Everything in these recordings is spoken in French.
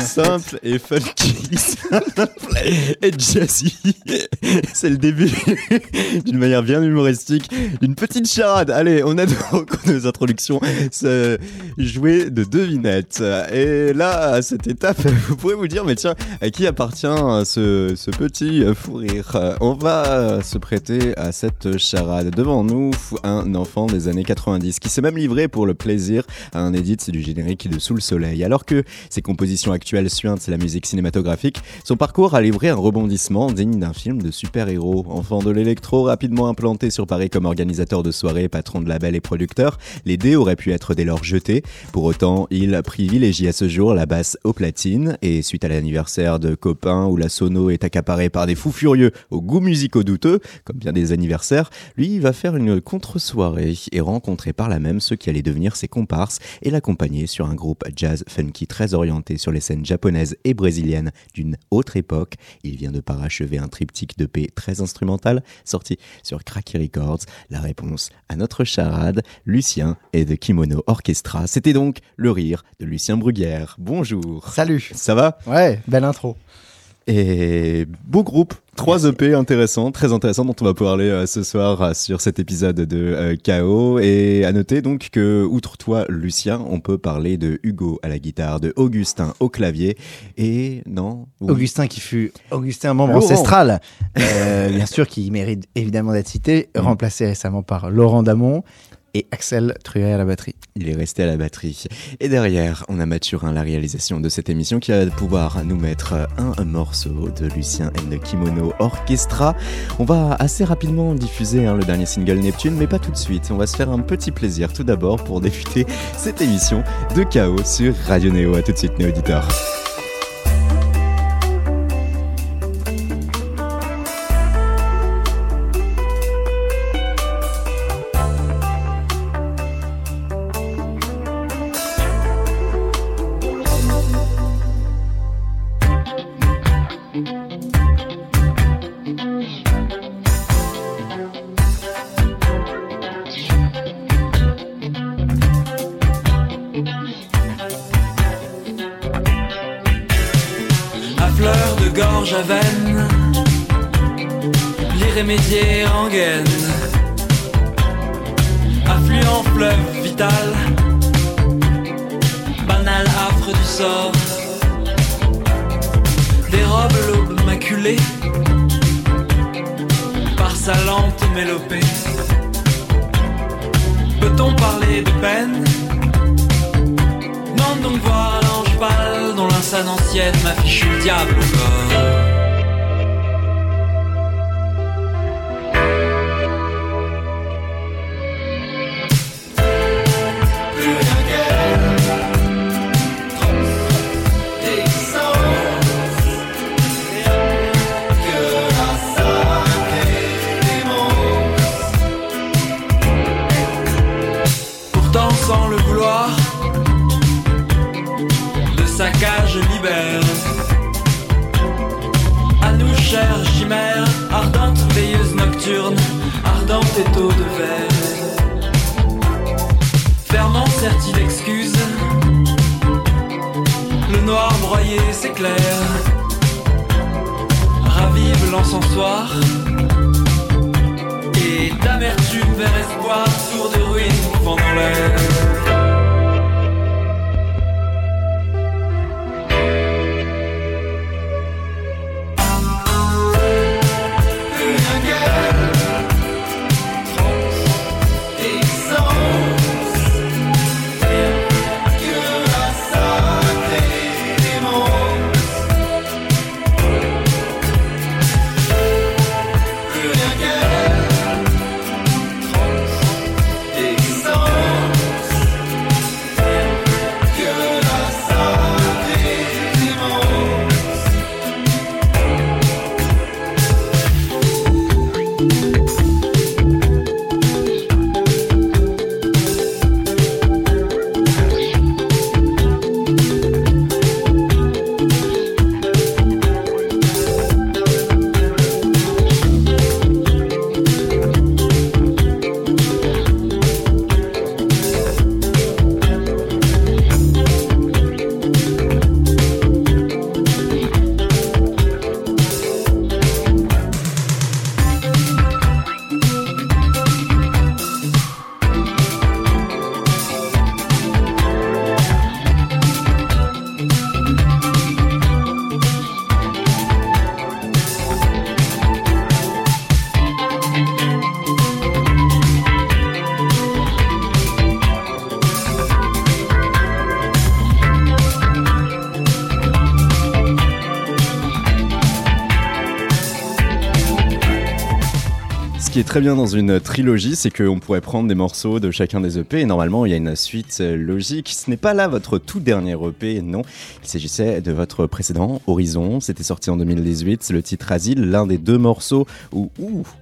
simple et funky, simple et jazzy. C'est le début d'une manière bien humoristique d'une petite charade. Allez, on a donc nos introductions jouer de devinettes. Et là, à cette étape, vous pouvez vous dire, mais tiens, à qui appartient ce, ce petit fou rire? On va se prêter à cette charade. Devant nous, un enfant des années 90 qui s'est même livré pour le plaisir à un edit du générique de Sous le Soleil. Alors que ses compositions actuelles suinte, la musique cinématographique, son parcours a livré un rebondissement digne d'un film de super-héros. Enfant de l'électro, rapidement implanté sur Paris comme organisateur de soirées, patron de label et producteur, les dés auraient pu être dès lors jetés. Pour autant, il privilégie à ce jour la basse au platine et suite à l'anniversaire de copains où la sono est accaparée par des fous furieux aux goûts musicaux douteux, comme bien des anniversaires, lui va faire une contre-soirée et rencontrer par là même ceux qui allaient devenir ses comparses et l'accompagner sur un groupe jazz funky très orienté sur les scènes japonaise et brésilienne d'une autre époque. Il vient de parachever un triptyque de paix très instrumental sorti sur Cracky Records. La réponse à notre charade, Lucien et de Kimono Orchestra. C'était donc le rire de Lucien Bruguière. Bonjour. Salut. Ça va? Ouais, belle intro. Et beau groupe, trois EP intéressants, très intéressants dont on va parler euh, ce soir euh, sur cet épisode de euh, Chaos. Et à noter donc que, outre toi, Lucien, on peut parler de Hugo à la guitare, de Augustin au clavier. Et non. Augustin qui fut Augustin, membre ancestral, bien sûr, qui mérite évidemment d'être cité, remplacé récemment par Laurent Damon et Axel Truet à la batterie. Il est resté à la batterie. Et derrière, on a Mathurin, la réalisation de cette émission, qui va pouvoir nous mettre un, morceau de Lucien N. Kimono Orchestra. On va assez rapidement diffuser hein, le dernier single Neptune, mais pas tout de suite. On va se faire un petit plaisir tout d'abord pour débuter cette émission de Chaos sur Radio Néo. A tout de suite, Néo Auditeur. dit l'excuse. Le noir broyé s'éclaire, ravive l'encensoir. Et d'amertume vers espoir, tour de ruine pendant l'air. Qui est très bien dans une trilogie, c'est qu'on pourrait prendre des morceaux de chacun des EP et normalement il y a une suite logique. Ce n'est pas là votre tout dernier EP, non. Il s'agissait de votre précédent, Horizon. C'était sorti en 2018. Le titre Asile, l'un des deux morceaux où,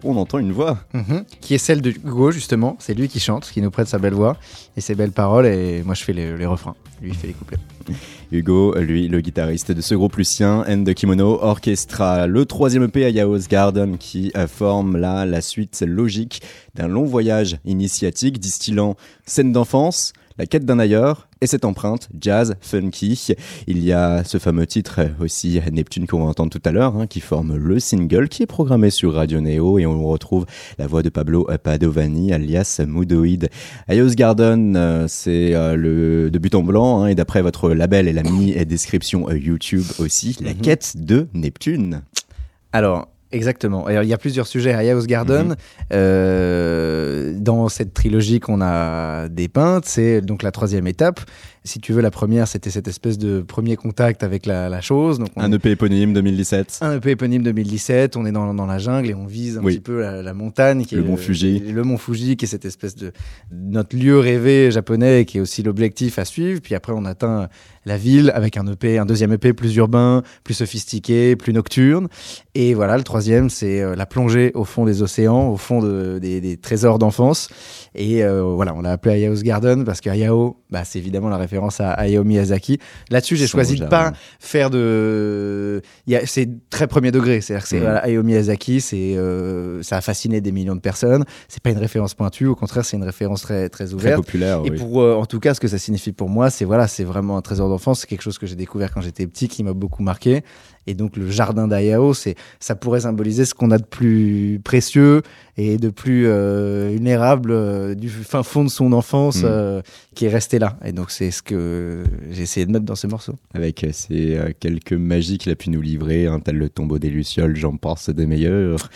on entend une voix. Mhm. qui est celle de Hugo, justement. C'est lui qui chante, qui nous prête sa belle voix et ses belles paroles. Et moi je fais les, les refrains. Lui il fait les couplets. Hugo, lui, le guitariste de ce groupe lucien, End de Kimono Orchestra. Le troisième EP à Yaos Garden qui euh, forme là la suite logique d'un long voyage initiatique distillant scène d'enfance, la quête d'un ailleurs et cette empreinte jazz funky. Il y a ce fameux titre aussi Neptune qu'on va entendre tout à l'heure hein, qui forme le single qui est programmé sur Radio Neo et on retrouve la voix de Pablo Padovani alias Moodoid. Ayos Garden euh, c'est euh, le de but en blanc hein, et d'après votre label et la mini description euh, YouTube aussi la mhm. quête de Neptune. Alors Exactement. il y a plusieurs sujets à Yaos Garden. Mhm. euh, dans cette trilogie qu'on a dépeinte, c'est donc la troisième étape si tu veux, la première, c'était cette espèce de premier contact avec la, chose. Donc un EP éponyme 2017. Un EP éponyme 2017. On est dans, dans la jungle et on vise un petit peu la, montagne. Qui le mont Fuji. Le, mont Fuji, qui est cette espèce de notre lieu rêvé japonais, qui est aussi l'objectif à suivre. Puis après, on atteint la ville avec un EP, un deuxième EP plus urbain, plus sophistiqué, plus nocturne. Et voilà, le troisième, c'est euh, la plongée au fond des océans, au fond de, des, trésors d'enfance. Et euh, voilà, on l'a appelé Ayao's Garden parce qu'Ayao, bah, c'est évidemment la référence à Hayao Miyazaki. Là-dessus, j'ai choisi de pas faire de. C'est très premier degré. C'est-à-dire que c'est mm. Hayao Miyazaki, c'est euh, ça a fasciné des millions de personnes. C'est pas une référence pointue, au contraire, c'est une référence très très ouverte. Très populaire. Et pour, en tout cas, ce que ça signifie pour moi, c'est voilà, c'est vraiment un trésor d'enfance. C'est quelque chose que j'ai découvert quand j'étais petit, qui m'a beaucoup marqué. Et donc le jardin d'Ayao, c'est, ça pourrait symboliser ce qu'on a de plus précieux et de plus euh, vulnérable euh, du fin fond de son enfance mm. euh, qui est resté là. Et donc c'est que j'ai essayé de mettre dans ce morceau. Avec ces quelques magies qu'il a pu nous livrer, un tel le tombeau des Lucioles, j'en pense des meilleurs.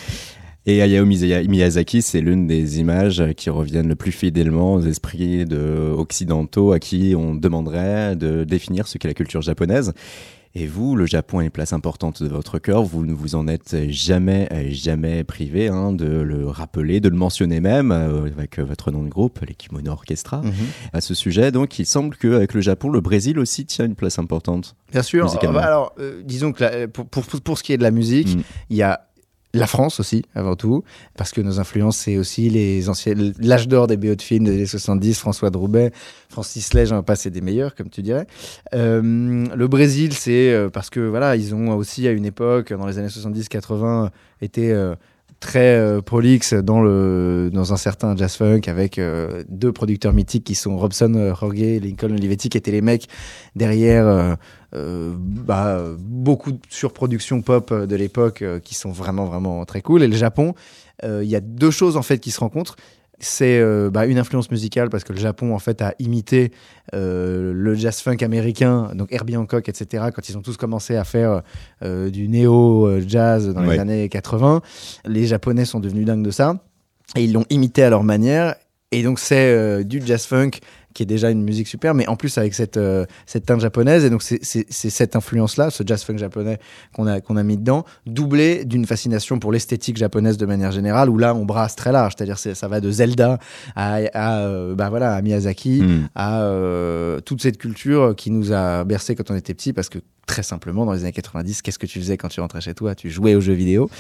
Et Hayao Miyazaki, c'est l'une des images qui reviennent le plus fidèlement aux esprits de occidentaux à qui on demanderait de définir ce qu'est la culture japonaise. Et vous, le Japon a une place importante de votre cœur. Vous ne vous en êtes jamais, jamais privé hein, de le rappeler, de le mentionner même euh, avec votre nom de groupe, les Kimono Orchestra. Mhm. À ce sujet, donc, il semble qu'avec le Japon, le Brésil aussi tient une place importante. Bien sûr. Alors, euh, disons que pour, pour, pour, ce qui est de la musique, mm. il y a la France aussi, avant tout, parce que nos influences, c'est aussi les anciens, l'âge d'or des BO de des années 70, François Droubet, Francis Lège, pas c'est des meilleurs, comme tu dirais. Euh, le Brésil, c'est euh, parce que voilà, ils ont aussi à une époque, dans les années 70-80, été euh, très euh, prolixe dans, le, dans un certain jazz funk avec euh, deux producteurs mythiques qui sont Robson euh, Jorge et Lincoln Olivetti qui étaient les mecs derrière bah, beaucoup de surproduction pop de l'époque qui sont vraiment vraiment très cool. Et le Japon il y a deux choses en fait qui se rencontrent c'est euh, bah, une influence musicale parce que le Japon en fait a imité euh, le jazz funk américain, donc Herbie Hancock, etc. Quand ils ont tous commencé à faire euh, du néo jazz dans les années 80, les Japonais sont devenus dingues de ça et ils l'ont imité à leur manière. Et donc c'est du jazz funk qui est déjà une musique super, mais en plus avec cette, euh, cette teinte japonaise. Et donc, c'est cette influence-là, ce jazz funk japonais qu'on a, qu'on a mis dedans, doublé d'une fascination pour l'esthétique japonaise de manière générale, où là, on brasse très large. C'est-à-dire, ça va de Zelda à, à, euh, bah voilà, à Miyazaki, hmm. à euh, toute cette culture qui nous a bercé quand on était petit, parce que très simplement, dans les années 90, qu'est-ce que tu faisais quand tu rentrais chez toi? Tu jouais aux jeux vidéo.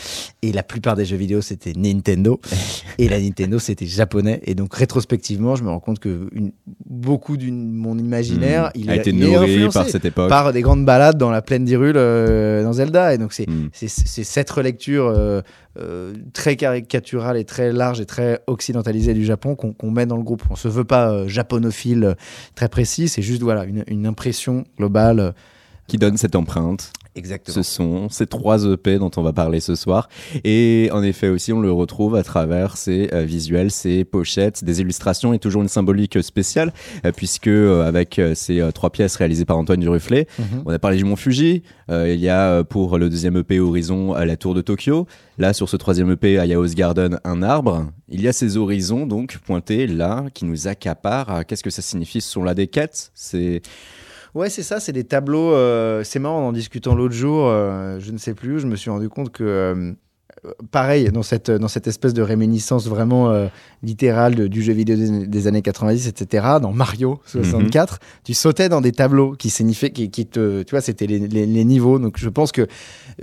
Et la plupart des jeux vidéo, c'était Nintendo. et la Nintendo, c'était japonais. Et donc, rétrospectivement, je me rends compte que une, beaucoup de mon imaginaire, hmm. il a été nourri par cette époque. Par des grandes balades dans la plaine d'Hyrule euh, dans Zelda. Et donc, c'est hmm. cette relecture euh, euh, très caricaturale et très large et très occidentalisée du Japon qu'on met dans le groupe. On se veut pas japonophile très précis. C'est juste, voilà, une, une impression globale qui donne cette empreinte. Exactement. Ce sont ces trois EP dont on va parler ce soir. Et en effet aussi, on le retrouve à travers ces euh, visuels, ces pochettes, des illustrations et toujours une symbolique spéciale, euh, puisque euh, avec ces trois pièces réalisées par Antoine Duruflet, mhm. on a parlé du Mont Fuji, il y a pour le deuxième EP Horizon la tour de Tokyo, là sur ce troisième EP à Yaos Garden un arbre, il y a ces horizons donc pointés là qui nous accaparent. Qu'est-ce que ça signifie? Ce sont là des quêtes? C'est Ouais, c'est ça, c'est des tableaux. Euh, c'est marrant, en discutant l'autre jour, euh, je ne sais plus, je me suis rendu compte que pareil, dans cette, dans cette espèce de réminiscence vraiment euh, littérale du jeu vidéo des, années 90, etc., dans Mario 64, mhm. tu sautais dans des tableaux qui signifiaient, qui, qui te, tu vois, c'était les, les, niveaux. Donc je pense que, euh,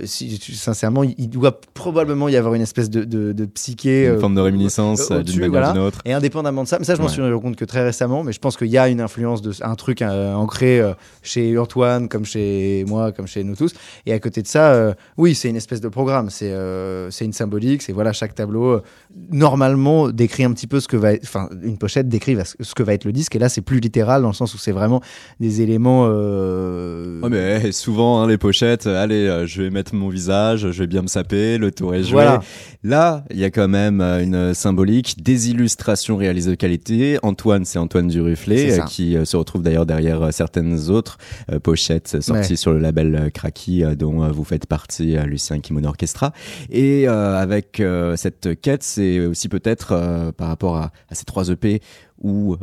si, sincèrement, il doit probablement y avoir une espèce de, de, de psyché. Une forme de réminiscence d'une manière voilà. d'une autre. Et indépendamment de ça, mais ça, je m'en suis rendu compte que très récemment, mais je pense qu'il y a une influence de un truc ancré chez Antoine, comme chez moi, comme chez nous tous. Et à côté de ça, oui, c'est une espèce de programme. C'est c'est une symbolique, c'est voilà, chaque tableau euh, normalement décrit un petit peu ce que va être, enfin, une pochette décrit ce que va être le disque, et là c'est plus littéral dans le sens où c'est vraiment des éléments. Euh... mais souvent, hein, les pochettes, allez, euh, je vais mettre mon visage, je vais bien me saper, le tour est joué. Voilà. Là, il y a quand même une symbolique, des illustrations réalisées de qualité. Antoine, c'est Antoine Duruflé, qui se retrouve d'ailleurs derrière certaines autres pochettes sorties sur le label Kraki, dont vous faites partie, Lucien Kimono Orchestra. Et euh, avec euh, cette quête, c'est aussi peut-être euh, par rapport à, ces trois EP où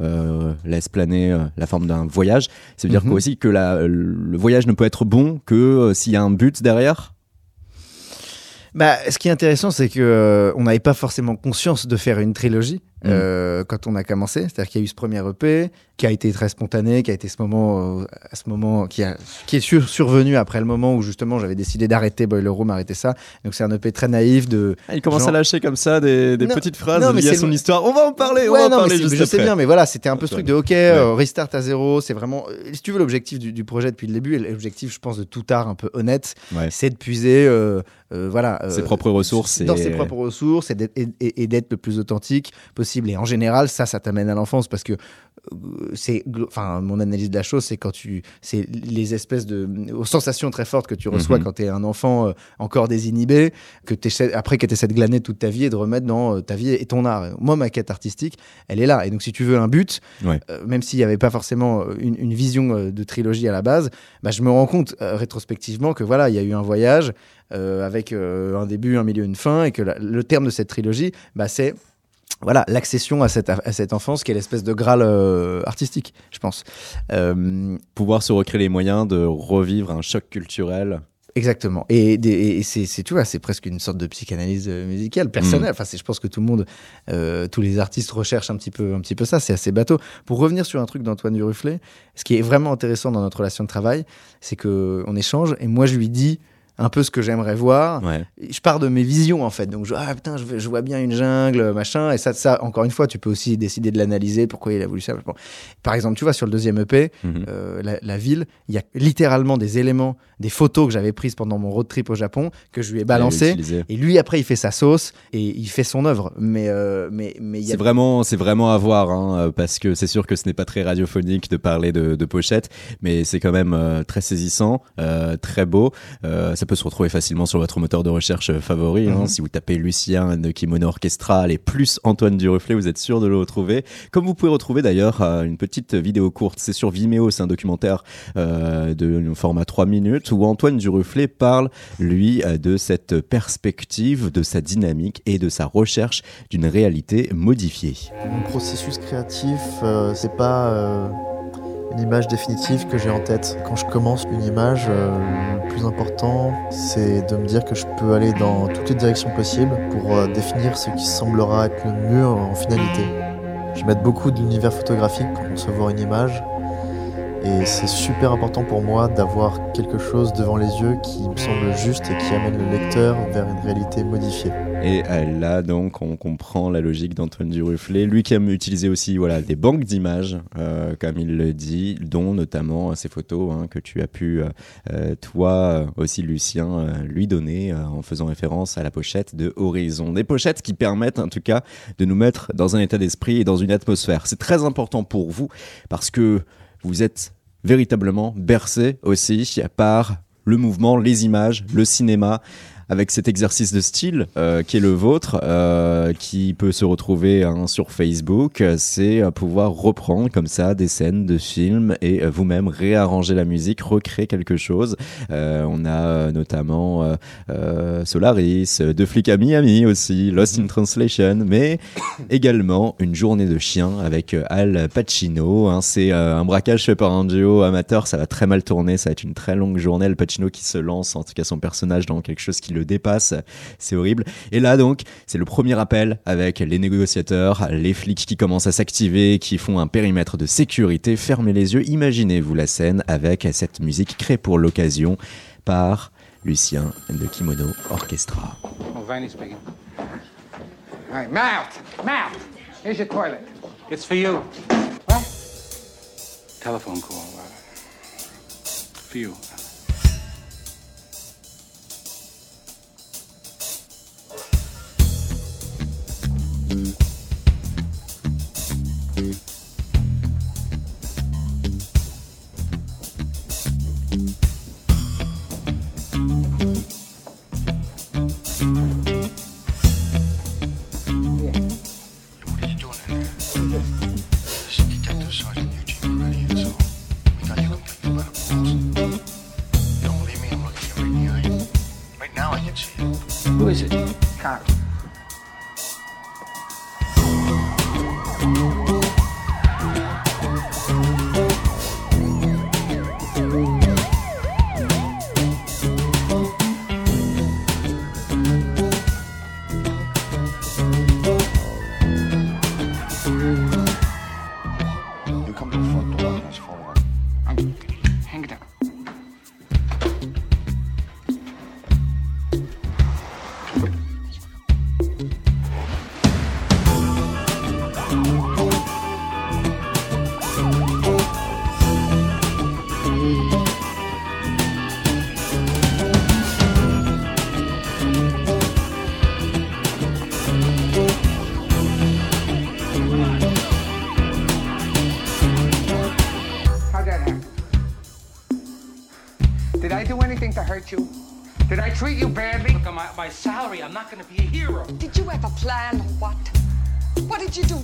laisse planer la forme d'un voyage. Ça veut dire mhm. aussi que le voyage ne peut être bon que s'il y a un but derrière? Bah, ce qui est intéressant, c'est que on n'avait pas forcément conscience de faire une trilogie. Mm. Euh, quand on a commencé. C'est-à-dire qu'il y a eu ce premier EP qui a été très spontané, qui a été ce moment, euh, à ce moment qui, a, qui est survenu après le moment où justement j'avais décidé d'arrêter Boiler Room, arrêter ça. Donc c'est un EP très naïf de. Ah, il commence à lâcher comme ça des, des petites phrases non, liées à son histoire. On va en parler, on va en parler juste Je sais bien, mais voilà, c'était un peu ce truc de OK, euh, restart à zéro. C'est vraiment, si tu veux, l'objectif du, du, projet depuis le début, et l'objectif, je pense, de tout art un peu honnête, c'est de puiser, voilà, ses propres ressources, dans ses propres ressources et d'être le plus authentique possible. Et en général, ça, ça t'amène à l'enfance parce que euh, c'est, enfin, mon analyse de la chose, c'est quand tu, c'est les espèces de sensations très fortes que tu reçois mhm. quand tu es un enfant euh, encore désinhibé, que t'essaies, après que tu essaies de glaner toute ta vie et de remettre dans euh, ta vie et ton art. Moi, ma quête artistique, elle est là. Et donc, si tu veux un but, même s'il n'y avait pas forcément une, vision de trilogie à la base, bah, je me rends compte rétrospectivement que voilà, il y a eu un voyage avec un début, un milieu, une fin, et que le terme de cette trilogie, bah, c'est voilà l'accession à cette, à cette enfance qui est l'espèce de graal euh, artistique, je pense. Euh, Pouvoir se recréer les moyens de revivre un choc culturel. Exactement. Et, et c'est, tu vois, c'est presque une sorte de psychanalyse euh, musicale personnelle. Mm. Enfin, je pense que tout le monde, tous les artistes recherchent un petit peu, un petit peu ça. C'est assez bateau. Pour revenir sur un truc d'Antoine Duruflet, ce qui est vraiment intéressant dans notre relation de travail, c'est que on échange et moi je lui dis un peu ce que j'aimerais voir. Je pars de mes visions en fait. Donc je, ah putain, je, vois bien une jungle, machin. Et ça, ça, encore une fois, tu peux aussi décider de l'analyser, pourquoi il a voulu ça. Par exemple, tu vois, sur le deuxième EP, mhm. euh, la, ville, il y a littéralement des éléments, des photos que j'avais prises pendant mon road trip au Japon, que je lui ai balancées. Et lui, après, il fait sa sauce et il fait son œuvre. Mais, euh, mais, mais c'est vraiment, c'est vraiment à voir, hein, parce que c'est sûr que ce n'est pas très radiophonique de parler de, de pochette, mais c'est quand même euh, très saisissant, très beau. ça peut se retrouver facilement sur votre moteur de recherche favori. Hein. Mhm. Si vous tapez Lucien de Kimono Orchestral et plus Antoine Duruflet, vous êtes sûr de le retrouver. Comme vous pouvez retrouver d'ailleurs euh, une petite vidéo courte, c'est sur Vimeo, c'est un documentaire euh, de format 3 minutes où Antoine Duruflet parle, lui, euh, de cette perspective, de sa dynamique et de sa recherche d'une réalité modifiée. Mon processus créatif, c'est pas image définitive que j'ai en tête. Quand je commence une image, euh, le plus important, c'est de me dire que je peux aller dans toutes les directions possibles pour euh, définir ce qui semblera être le mieux en finalité. Je mets beaucoup de l'univers photographique pour concevoir une image. Et c'est super important pour moi d'avoir quelque chose devant les yeux qui me semble juste et qui amène le lecteur vers une réalité modifiée. Et là, donc, on comprend la logique d'Antoine Duruflet. Lui qui aime utiliser aussi voilà, des banques d'images, euh, comme il le dit, dont notamment ces photos hein, que tu as pu, euh, euh, toi aussi, Lucien, lui donner en faisant référence à la pochette de Horizon. Des pochettes qui permettent, en tout cas, de nous mettre dans un état d'esprit et dans une atmosphère. C'est très important pour vous parce que vous êtes véritablement bercé aussi par le mouvement, les images, le cinéma, avec cet exercice de style euh, qui est le vôtre, euh, qui peut se retrouver hein, sur Facebook, c'est euh, pouvoir reprendre comme ça des scènes de films et vous-même réarranger la musique, recréer quelque chose. on a notamment Solaris, De flics à Miami aussi, Lost in Translation, mais également une journée de chien avec Al Pacino. Hein. c'est un braquage fait par un duo amateur, ça va très mal tourner, ça va être une très longue journée. Al Pacino qui se lance, en tout cas son personnage, dans quelque chose qui le le dépasse. C'est horrible. Et là donc, c'est le premier appel avec les négociateurs, les flics qui commencent à s'activer, qui font un périmètre de sécurité. Fermez les yeux, imaginez-vous la scène avec cette musique créée pour l'occasion par Lucien de Kimono Orchestra. Oh. All right. Here's your toilet. It's for you. What? Call. For you. What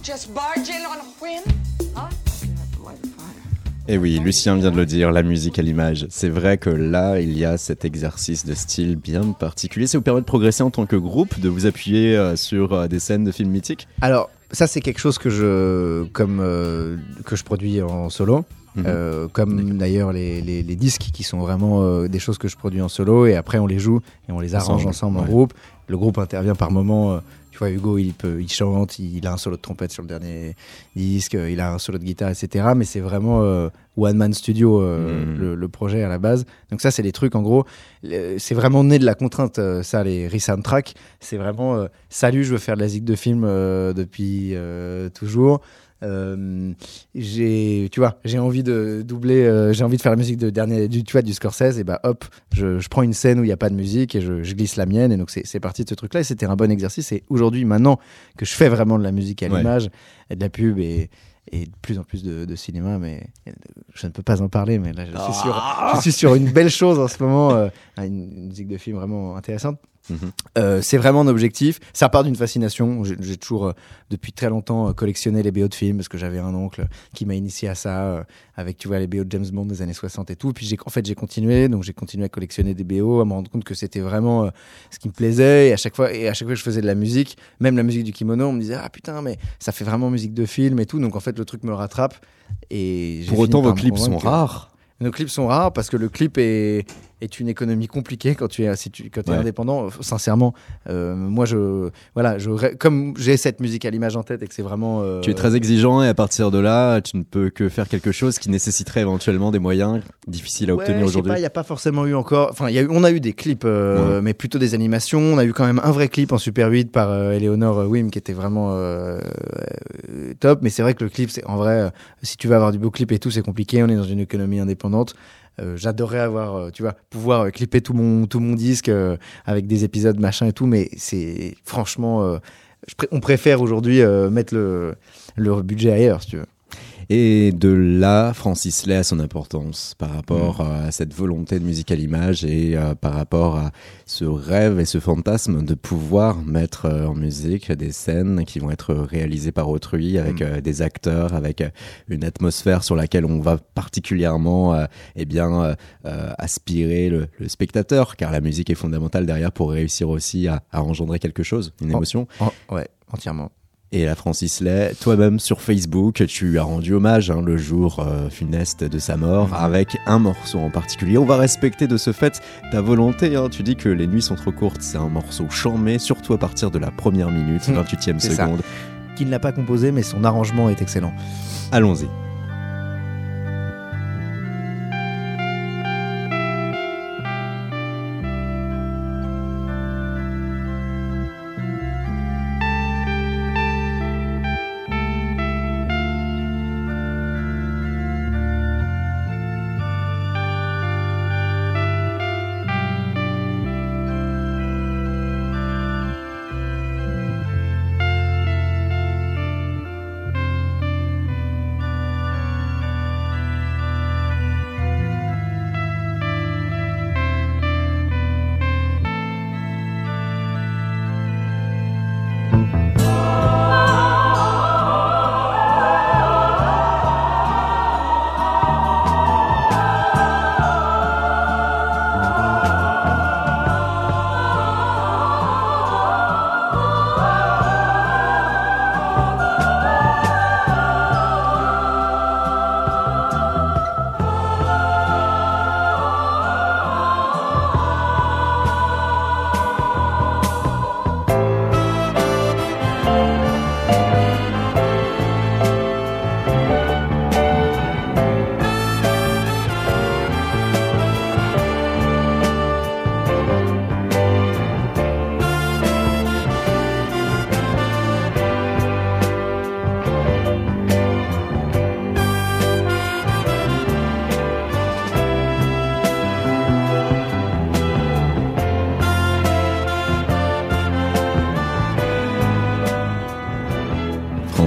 Just barge in on a whim? Huh? Et oui, Lucien vient de le dire, la musique à l'image. C'est vrai que là, il y a cet exercice de style bien particulier. Ça vous permet de progresser en tant que groupe, de vous appuyer euh, sur euh, des scènes de films mythiques? Alors, ça, c'est quelque chose que je, comme, euh, que je produis en solo. Mhm. Euh, comme d'ailleurs les, les- les disques qui sont vraiment euh, des choses que je produis en solo et après on les joue et on les arrange Ensemble, ensemble en ouais. groupe. Le groupe intervient par moment. Tu vois, Hugo, il, peut, il chante, il a un solo de trompette sur le dernier disque, il a un solo de guitare, etc. Mais c'est vraiment euh, one man studio euh, Mhm. le, le projet à la base. Donc ça, c'est des trucs en gros. C'est vraiment né de la contrainte. euh, ça, les re-soundtracks, c'est vraiment salut, je veux faire de la zig de film depuis toujours. Euh, j'ai tu vois j'ai envie de doubler euh, j'ai envie de faire la musique de dernier du tu vois du Scorsese et bah hop je, je prends une scène où il y a pas de musique et je, je glisse la mienne et donc c'est parti de ce truc là et c'était un bon exercice et aujourd'hui maintenant que je fais vraiment de la musique à Ouais. l'image et de la pub et et de plus en plus de, de cinéma, mais je ne peux pas en parler, mais là, je suis, sur, je suis sur une belle chose en ce moment, euh, une, une musique de film vraiment intéressante. Mhm. Euh, c'est vraiment un objectif. Ça part d'une fascination. J'ai toujours, euh, depuis très longtemps, euh, collectionné les BO de films parce que j'avais un oncle qui m'a initié à ça euh, avec, tu vois, les BO de James Bond des années 60 et tout. Puis j'ai, en fait, j'ai continué. Donc j'ai continué à collectionner des BO, à me rendre compte que c'était vraiment ce qui me plaisait. Et à chaque fois, et à chaque fois que je faisais de la musique, même la musique du kimono, on me disait ah putain, mais ça fait vraiment musique de film et tout. Donc en fait, le truc me rattrape. Et Pour autant, vos clips sont que- rares. nos clips sont rares parce que le clip est, est une économie compliquée quand tu es, si tu, quand es Ouais. indépendant. Sincèrement, euh, moi, je, voilà, je, comme j'ai cette musique à l'image en tête et que c'est vraiment. euh, Tu es très exigeant et à partir de là, tu ne peux que faire quelque chose qui nécessiterait éventuellement des moyens difficiles à Ouais, obtenir aujourd'hui. Il n'y a pas forcément eu encore. Enfin, y a eu, on a eu des clips, euh, Ouais. mais plutôt des animations. On a eu quand même un vrai clip en Super 8 par Eleonore Wim qui était vraiment top. Mais c'est vrai que le clip, c'est en vrai, si tu veux avoir du beau clip et tout, c'est compliqué. On est dans une économie indépendante. Euh, J'adorerais avoir, euh, tu vois, pouvoir euh, clipper tout mon tout mon disque avec des épisodes machin et tout, mais c'est franchement, on préfère aujourd'hui mettre le le budget ailleurs, si tu veux. Et de là, Francis Lay a son importance par rapport Mm. à cette volonté de musique à l'image et euh, par rapport à ce rêve et ce fantasme de pouvoir mettre euh, en musique des scènes qui vont être réalisées par autrui avec Mm. euh, des acteurs, avec une atmosphère sur laquelle on va particulièrement eh bien, aspirer le, le spectateur, car la musique est fondamentale derrière pour réussir aussi à, à engendrer quelque chose, une Oh. émotion. En- ouais, entièrement. Et la Francis Lay, toi-même sur Facebook, tu as rendu hommage hein, le jour euh, funeste de sa mort Mhm. avec un morceau en particulier. On va respecter de ce fait ta volonté. hein. Tu dis que les nuits sont trop courtes. C'est un morceau charmé, surtout à partir de la première minute, Mhm. 28e C'est ça. seconde. Qui ne l'a pas composé, mais son arrangement est excellent. Allons-y.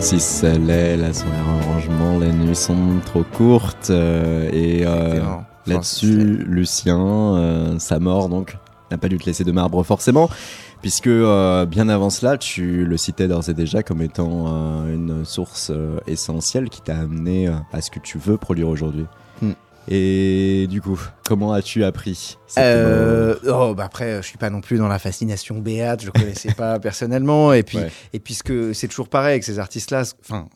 Francis Lay, la son arrangement, les nuits sont trop courtes. euh, et euh, là-dessus, Lucien, euh, sa mort donc n'a pas dû te laisser de marbre forcément, puisque bien avant cela, tu le citais d'ores et déjà comme étant une source essentielle qui t'a amené à ce que tu veux produire aujourd'hui. Hmm. Et du coup, comment as-tu appris cette Euh, oh, bah après, je suis pas non plus dans la fascination béate, je connaissais pas personnellement. Et puis, Ouais. et puisque c'est toujours pareil avec ces artistes-là, enfin,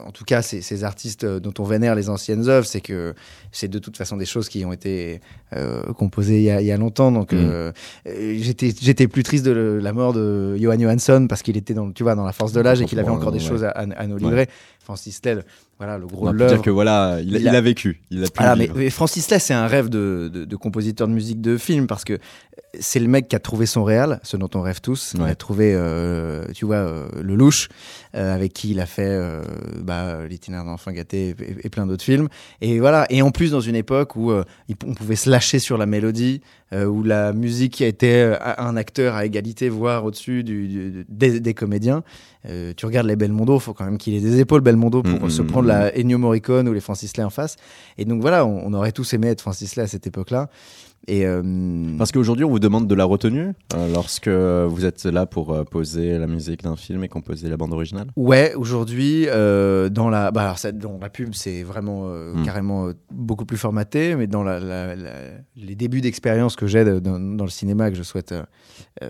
en tout cas, ces, ces artistes dont on vénère les anciennes œuvres, c'est que c'est de toute façon des choses qui ont été euh, composées il y, a, il y a longtemps. Donc, Mm. euh, euh, j'étais, j'étais plus triste de le- la mort de Johan Johansson parce qu'il était dans, tu vois, dans la force de l'âge et qu'il avait encore des Ouais. choses à, nous Ouais. livrer. Francis Lel, voilà, le gros On peut dire que voilà, il, a- Il vécu, il a pu Voilà, le mais, vivre. mais Francis Lay, c'est un rêve de, de- de compositeur de musique de film parce que c'est le mec qui a trouvé son réal, ce dont on rêve tous. Il a trouvé, euh, tu vois, euh, le louche, euh, avec qui il a fait bah, l'itinéraire d'enfant gâté et, et plein d'autres films. Et voilà. Et en plus, dans une époque où euh, il- on pouvait se lâcher sur la mélodie, euh, où la musique était euh, un acteur à égalité, voire au-dessus du, du- des, des comédiens. Tu regardes les Belmondo, faut quand même qu'il ait des épaules Belmondo pour Mm, se mm, prendre mm. la Ennio Morricone ou les Francis Lay en face. Et donc voilà, on, on aurait tous aimé être Francis Lay à cette époque-là. Et euh, Parce qu'aujourd'hui, on vous demande de la retenue euh, lorsque vous êtes là pour euh, poser la musique d'un film et composer la bande originale? ouais, aujourd'hui, dans la, bah alors ça, dans la pub, c'est vraiment euh, Mm. carrément beaucoup plus formaté, mais dans la, la- la- les débuts d'expérience que j'ai dans, dans le cinéma que je souhaite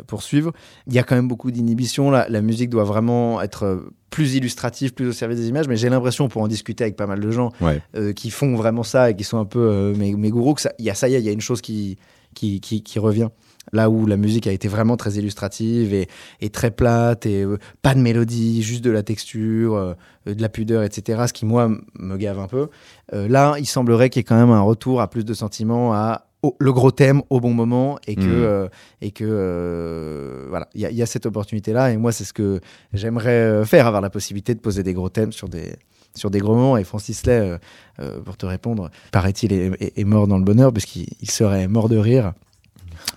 poursuivre, il y a quand même beaucoup d'inhibitions. La, musique doit vraiment être plus illustrative, plus au service des images, mais j'ai l'impression, pour en discuter avec pas mal de gens, Ouais. euh, qui font vraiment ça et qui sont un peu euh, mes, mes gourous, que ça, y a ça y est, il y a une chose qui, qui, qui, qui revient. Là où la musique a été vraiment très illustrative et, et très plate et euh, pas de mélodie, juste de la texture, de la pudeur, etc. Ce qui moi me gave un peu. Là, il semblerait qu'il y ait quand même un retour à plus de sentiments, à au- le gros thème au bon moment et que Mhm. euh, et que euh, voilà, il y a, il y a cette opportunité là et moi c'est ce que j'aimerais euh, faire, avoir la possibilité de poser des gros thèmes sur des sur des gros moments. Et Francis Lay, euh, pour te répondre, paraît-il, est, est- est mort dans le bonheur, puisqu'il il serait mort de rire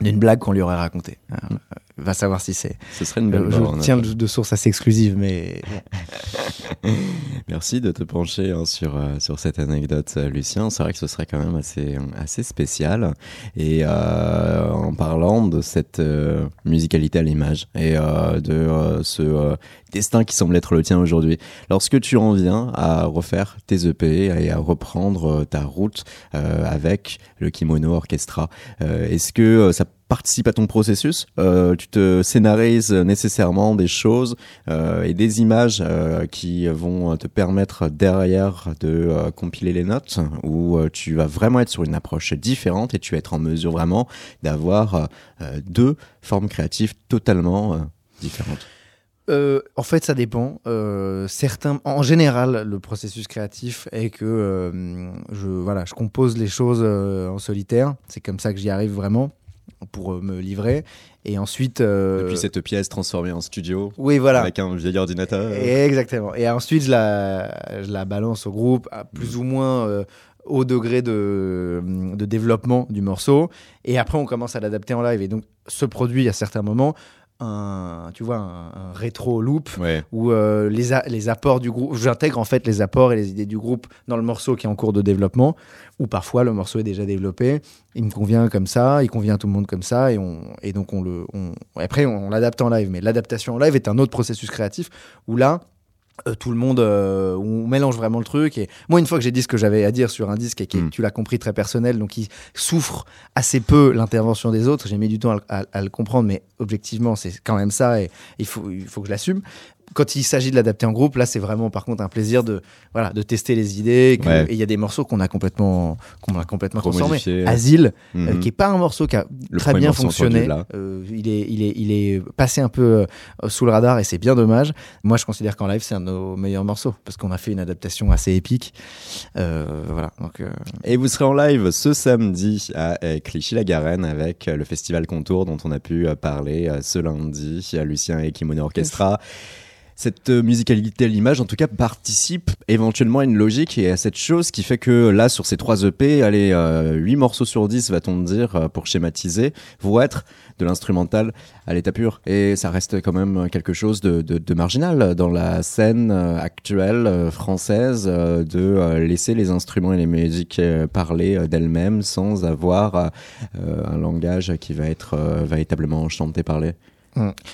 d'une blague qu'on lui aurait racontée. Alors, euh, va savoir si c'est. Ce serait une belle Euh, je tiens de, sources assez exclusives, mais Merci de te pencher hein, sur, euh, sur cette anecdote, euh, Lucien. C'est vrai que ce serait quand même assez, assez spécial. Et euh, en parlant de cette musicalité à l'image et de ce destin qui semble être le tien aujourd'hui, lorsque tu en viens à refaire tes EP et à reprendre ta route avec le Kimono Orchestra, est-ce que ça participes à ton processus, euh, tu te scénarises nécessairement des choses euh, et des images euh, qui vont te permettre derrière de compiler les notes, où tu vas vraiment être sur une approche différente et tu vas être en mesure vraiment d'avoir deux formes créatives totalement différentes. En fait, ça dépend. Certains, en général, le processus créatif est que je, voilà, je compose les choses en solitaire. C'est comme ça que j'y arrive vraiment pour euh, me livrer. Et ensuite, euh, Depuis cette pièce transformée en studio, oui, voilà. avec un vieil ordinateur. Exactement. Et ensuite, je la, je la balance au groupe, à plus ou moins euh, au degré de, de développement du morceau. Et après, on commence à l'adapter en live. Et donc, se produit à certains moments un, tu vois, un, un rétro loop Ouais. où euh, les, a- les apports du groupe, j'intègre en fait les apports et les idées du groupe dans le morceau qui est en cours de développement, ou parfois le morceau est déjà développé, il me convient comme ça, il convient à tout le monde comme ça, et, on, et donc on le, on, après on, l'adapte en live. Mais l'adaptation en live est un autre processus créatif où là, euh, tout le monde, euh, on mélange vraiment le truc. Et moi, une fois que j'ai dit ce que j'avais à dire sur un disque et que Mm. tu l'as compris très personnel, donc il souffre assez peu l'intervention des autres, j'ai mis du temps à, à le comprendre, mais objectivement, c'est quand même ça et il faut, il faut que je l'assume. Quand il s'agit de l'adapter en groupe, là, c'est vraiment par contre un plaisir de, voilà, de tester les idées. et que- Ouais. Et il y a des morceaux qu'on a complètement, qu'on a complètement transformés. Asile, euh, Mhm. qui est pas un morceau qui a Le très bien fonctionné. entendu. Euh, il, est, il, est, il est passé un peu euh, sous le radar et c'est bien dommage. Moi, je considère qu'en live, c'est un de nos meilleurs morceaux parce qu'on a fait une adaptation assez épique. Voilà. Donc, Et vous serez en live ce samedi à Clichy-la-Garenne avec le festival Contour dont on a pu parler ce lundi à Lucien et Kimono Orchestra. Cette euh, musicalité à l'image, en tout cas, participe éventuellement à une logique et à cette chose qui fait que là, sur ces trois EP, allez, euh, 8 morceaux sur 10, va-t-on dire, euh, pour schématiser, vont être de l'instrumental à l'état pur. Et ça reste quand même quelque chose de, de- de marginal dans la scène euh, actuelle française de laisser les instruments et les musiques parler d'elles-mêmes sans avoir un langage qui va être véritablement chanté, parlé.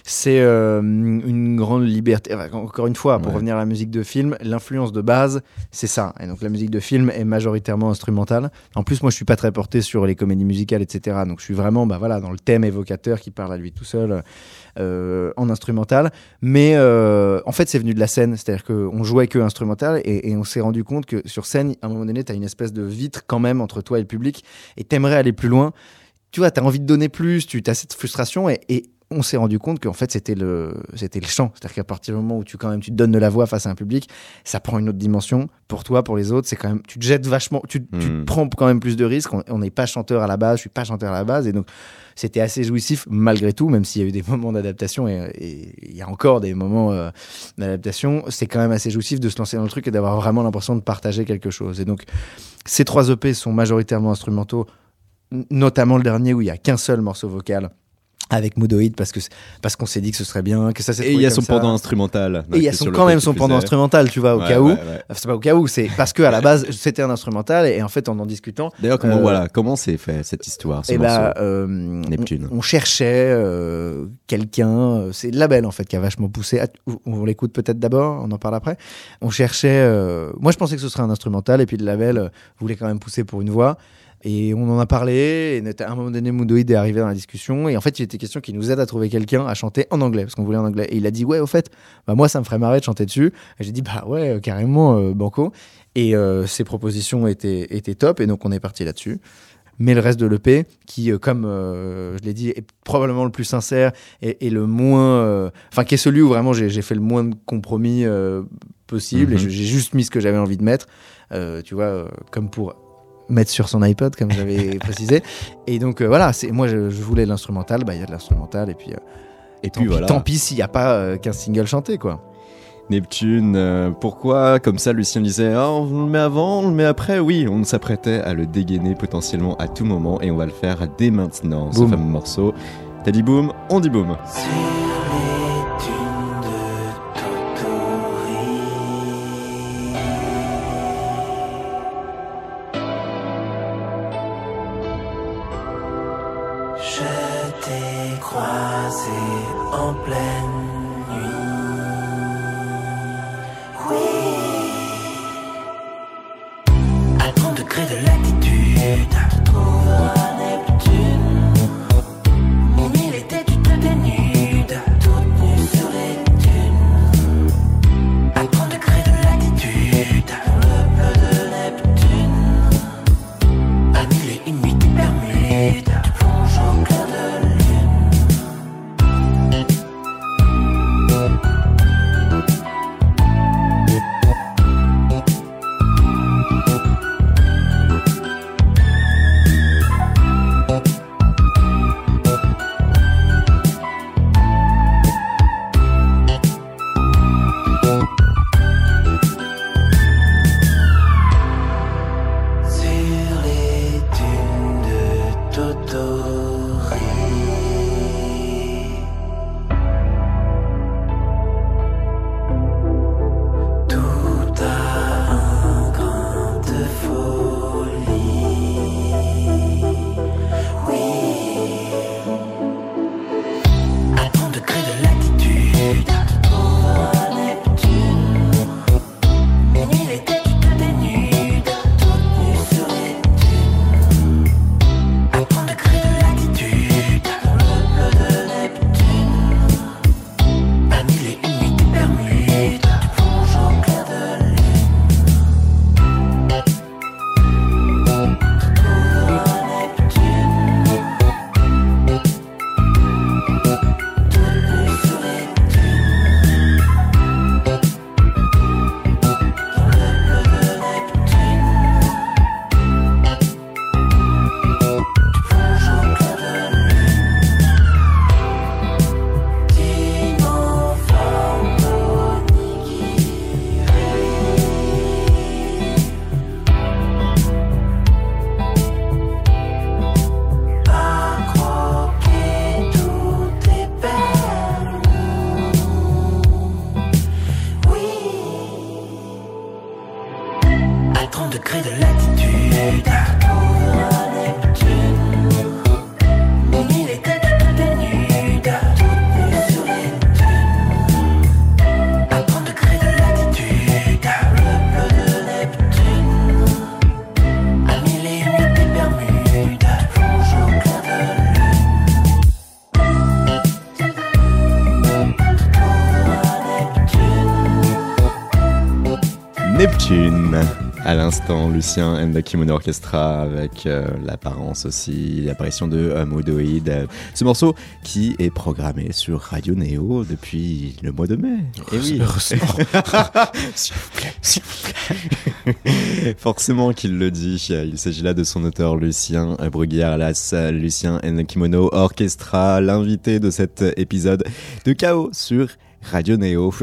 C'est euh, une grande liberté. Enfin, Encore une fois, pour Ouais. revenir à la musique de film, l'influence de base, c'est ça. Et donc la musique de film est majoritairement instrumentale. En plus, moi, je suis pas très porté sur les comédies musicales, etc. Donc je suis vraiment, bah voilà, dans le thème évocateur qui parle à lui tout seul euh, en instrumental. Mais euh, en fait, c'est venu de la scène, c'est-à-dire qu'on jouait que instrumental et, et on s'est rendu compte que sur scène, à un moment donné, tu as une espèce de vitre quand même entre toi et le public et t'aimerais aller plus loin. Tu vois, tu as envie de donner plus, tu as cette frustration et, et on s'est rendu compte qu'en fait c'était le c'était le chant. C'est-à-dire qu'à partir du moment où tu quand même tu te donnes de la voix face à un public ça prend une autre dimension. Pour toi pour les autres c'est quand même tu te jettes vachement tu, tu Mm. prends quand même plus de risques. On n'est pas chanteur à la base je suis pas chanteur à la base. Et donc c'était assez jouissif malgré tout même s'il y a eu des moments d'adaptation. Et il y a encore des moments euh, d'adaptation. C'est quand même assez jouissif de se lancer dans le truc et d'avoir vraiment l'impression de partager quelque chose. Et donc ces trois EP sont majoritairement instrumentaux notamment le dernier où il y a qu'un seul morceau vocal avec Moodoid parce que parce qu'on s'est dit que ce serait bien que ça Et il y a son ça. pendant instrumental. et il y a son, quand même son pendant instrumental tu vois au Ouais, cas où ouais, ouais. c'est pas au cas où c'est parce que à la base c'était un instrumental et, en fait en en discutant D'ailleurs, comment Euh, voilà, comment s'est fait cette histoire, ce et morceau bah, euh, Neptune. On, on cherchait euh, quelqu'un, euh, c'est le label en fait qui a vachement poussé. Ah, On, on l'écoute peut-être d'abord, on en parle après. On cherchait, euh, moi je pensais que ce serait un instrumental et puis le label euh, voulait quand même pousser pour une voix. Et on en a parlé, et à un moment donné, Moodoid est arrivé dans la discussion, et en fait, il était question qu'il nous aide à trouver quelqu'un à chanter en anglais, parce qu'on voulait en anglais. Et il a dit, ouais, au fait, bah, moi, ça me ferait marrer de chanter dessus. Et j'ai dit, bah ouais, euh, carrément, euh, banco. Et euh, ses propositions étaient, étaient top, et donc on est parti là-dessus mais le reste de l'EP, qui, euh, comme euh, je l'ai dit, est probablement le plus sincère et, et le moins. euh, Enfin, qui est celui où vraiment j'ai fait le moins de compromis possible et je- j'ai juste mis ce que j'avais envie de mettre, tu vois, comme pour mettre sur son iPod, comme j'avais précisé. Et donc, euh, voilà, c'est moi, je, je voulais de l'instrumental, bah, il y a de l'instrumental, et puis. euh, Et tant puis pis- voilà. Tant pis s'il n'y a pas euh, qu'un single chanté, quoi. Neptune, euh, pourquoi Comme ça, Lucien disait Ah, on le met avant, on le met après. Oui, on s'apprêtait à le dégainer potentiellement à tout moment et on va le faire dès maintenant, ce fameux morceau. T'as dit boum, on dit boum. À 30 degrés de latitude, l'instant, Lucien and the Kimono Orchestra avec euh, l'apparence aussi, l'apparition de euh, Modoïd. Euh, ce morceau qui est programmé sur Radio Néo depuis le mois de mai. Et oui. s'il vous plaît, s'il vous plaît. Forcément qu'il le dit. Il s'agit là de son auteur Lucien Bruguière, Lucien and the Kimono Orchestra, l'invité de cet épisode de Chaos sur Radio Néo.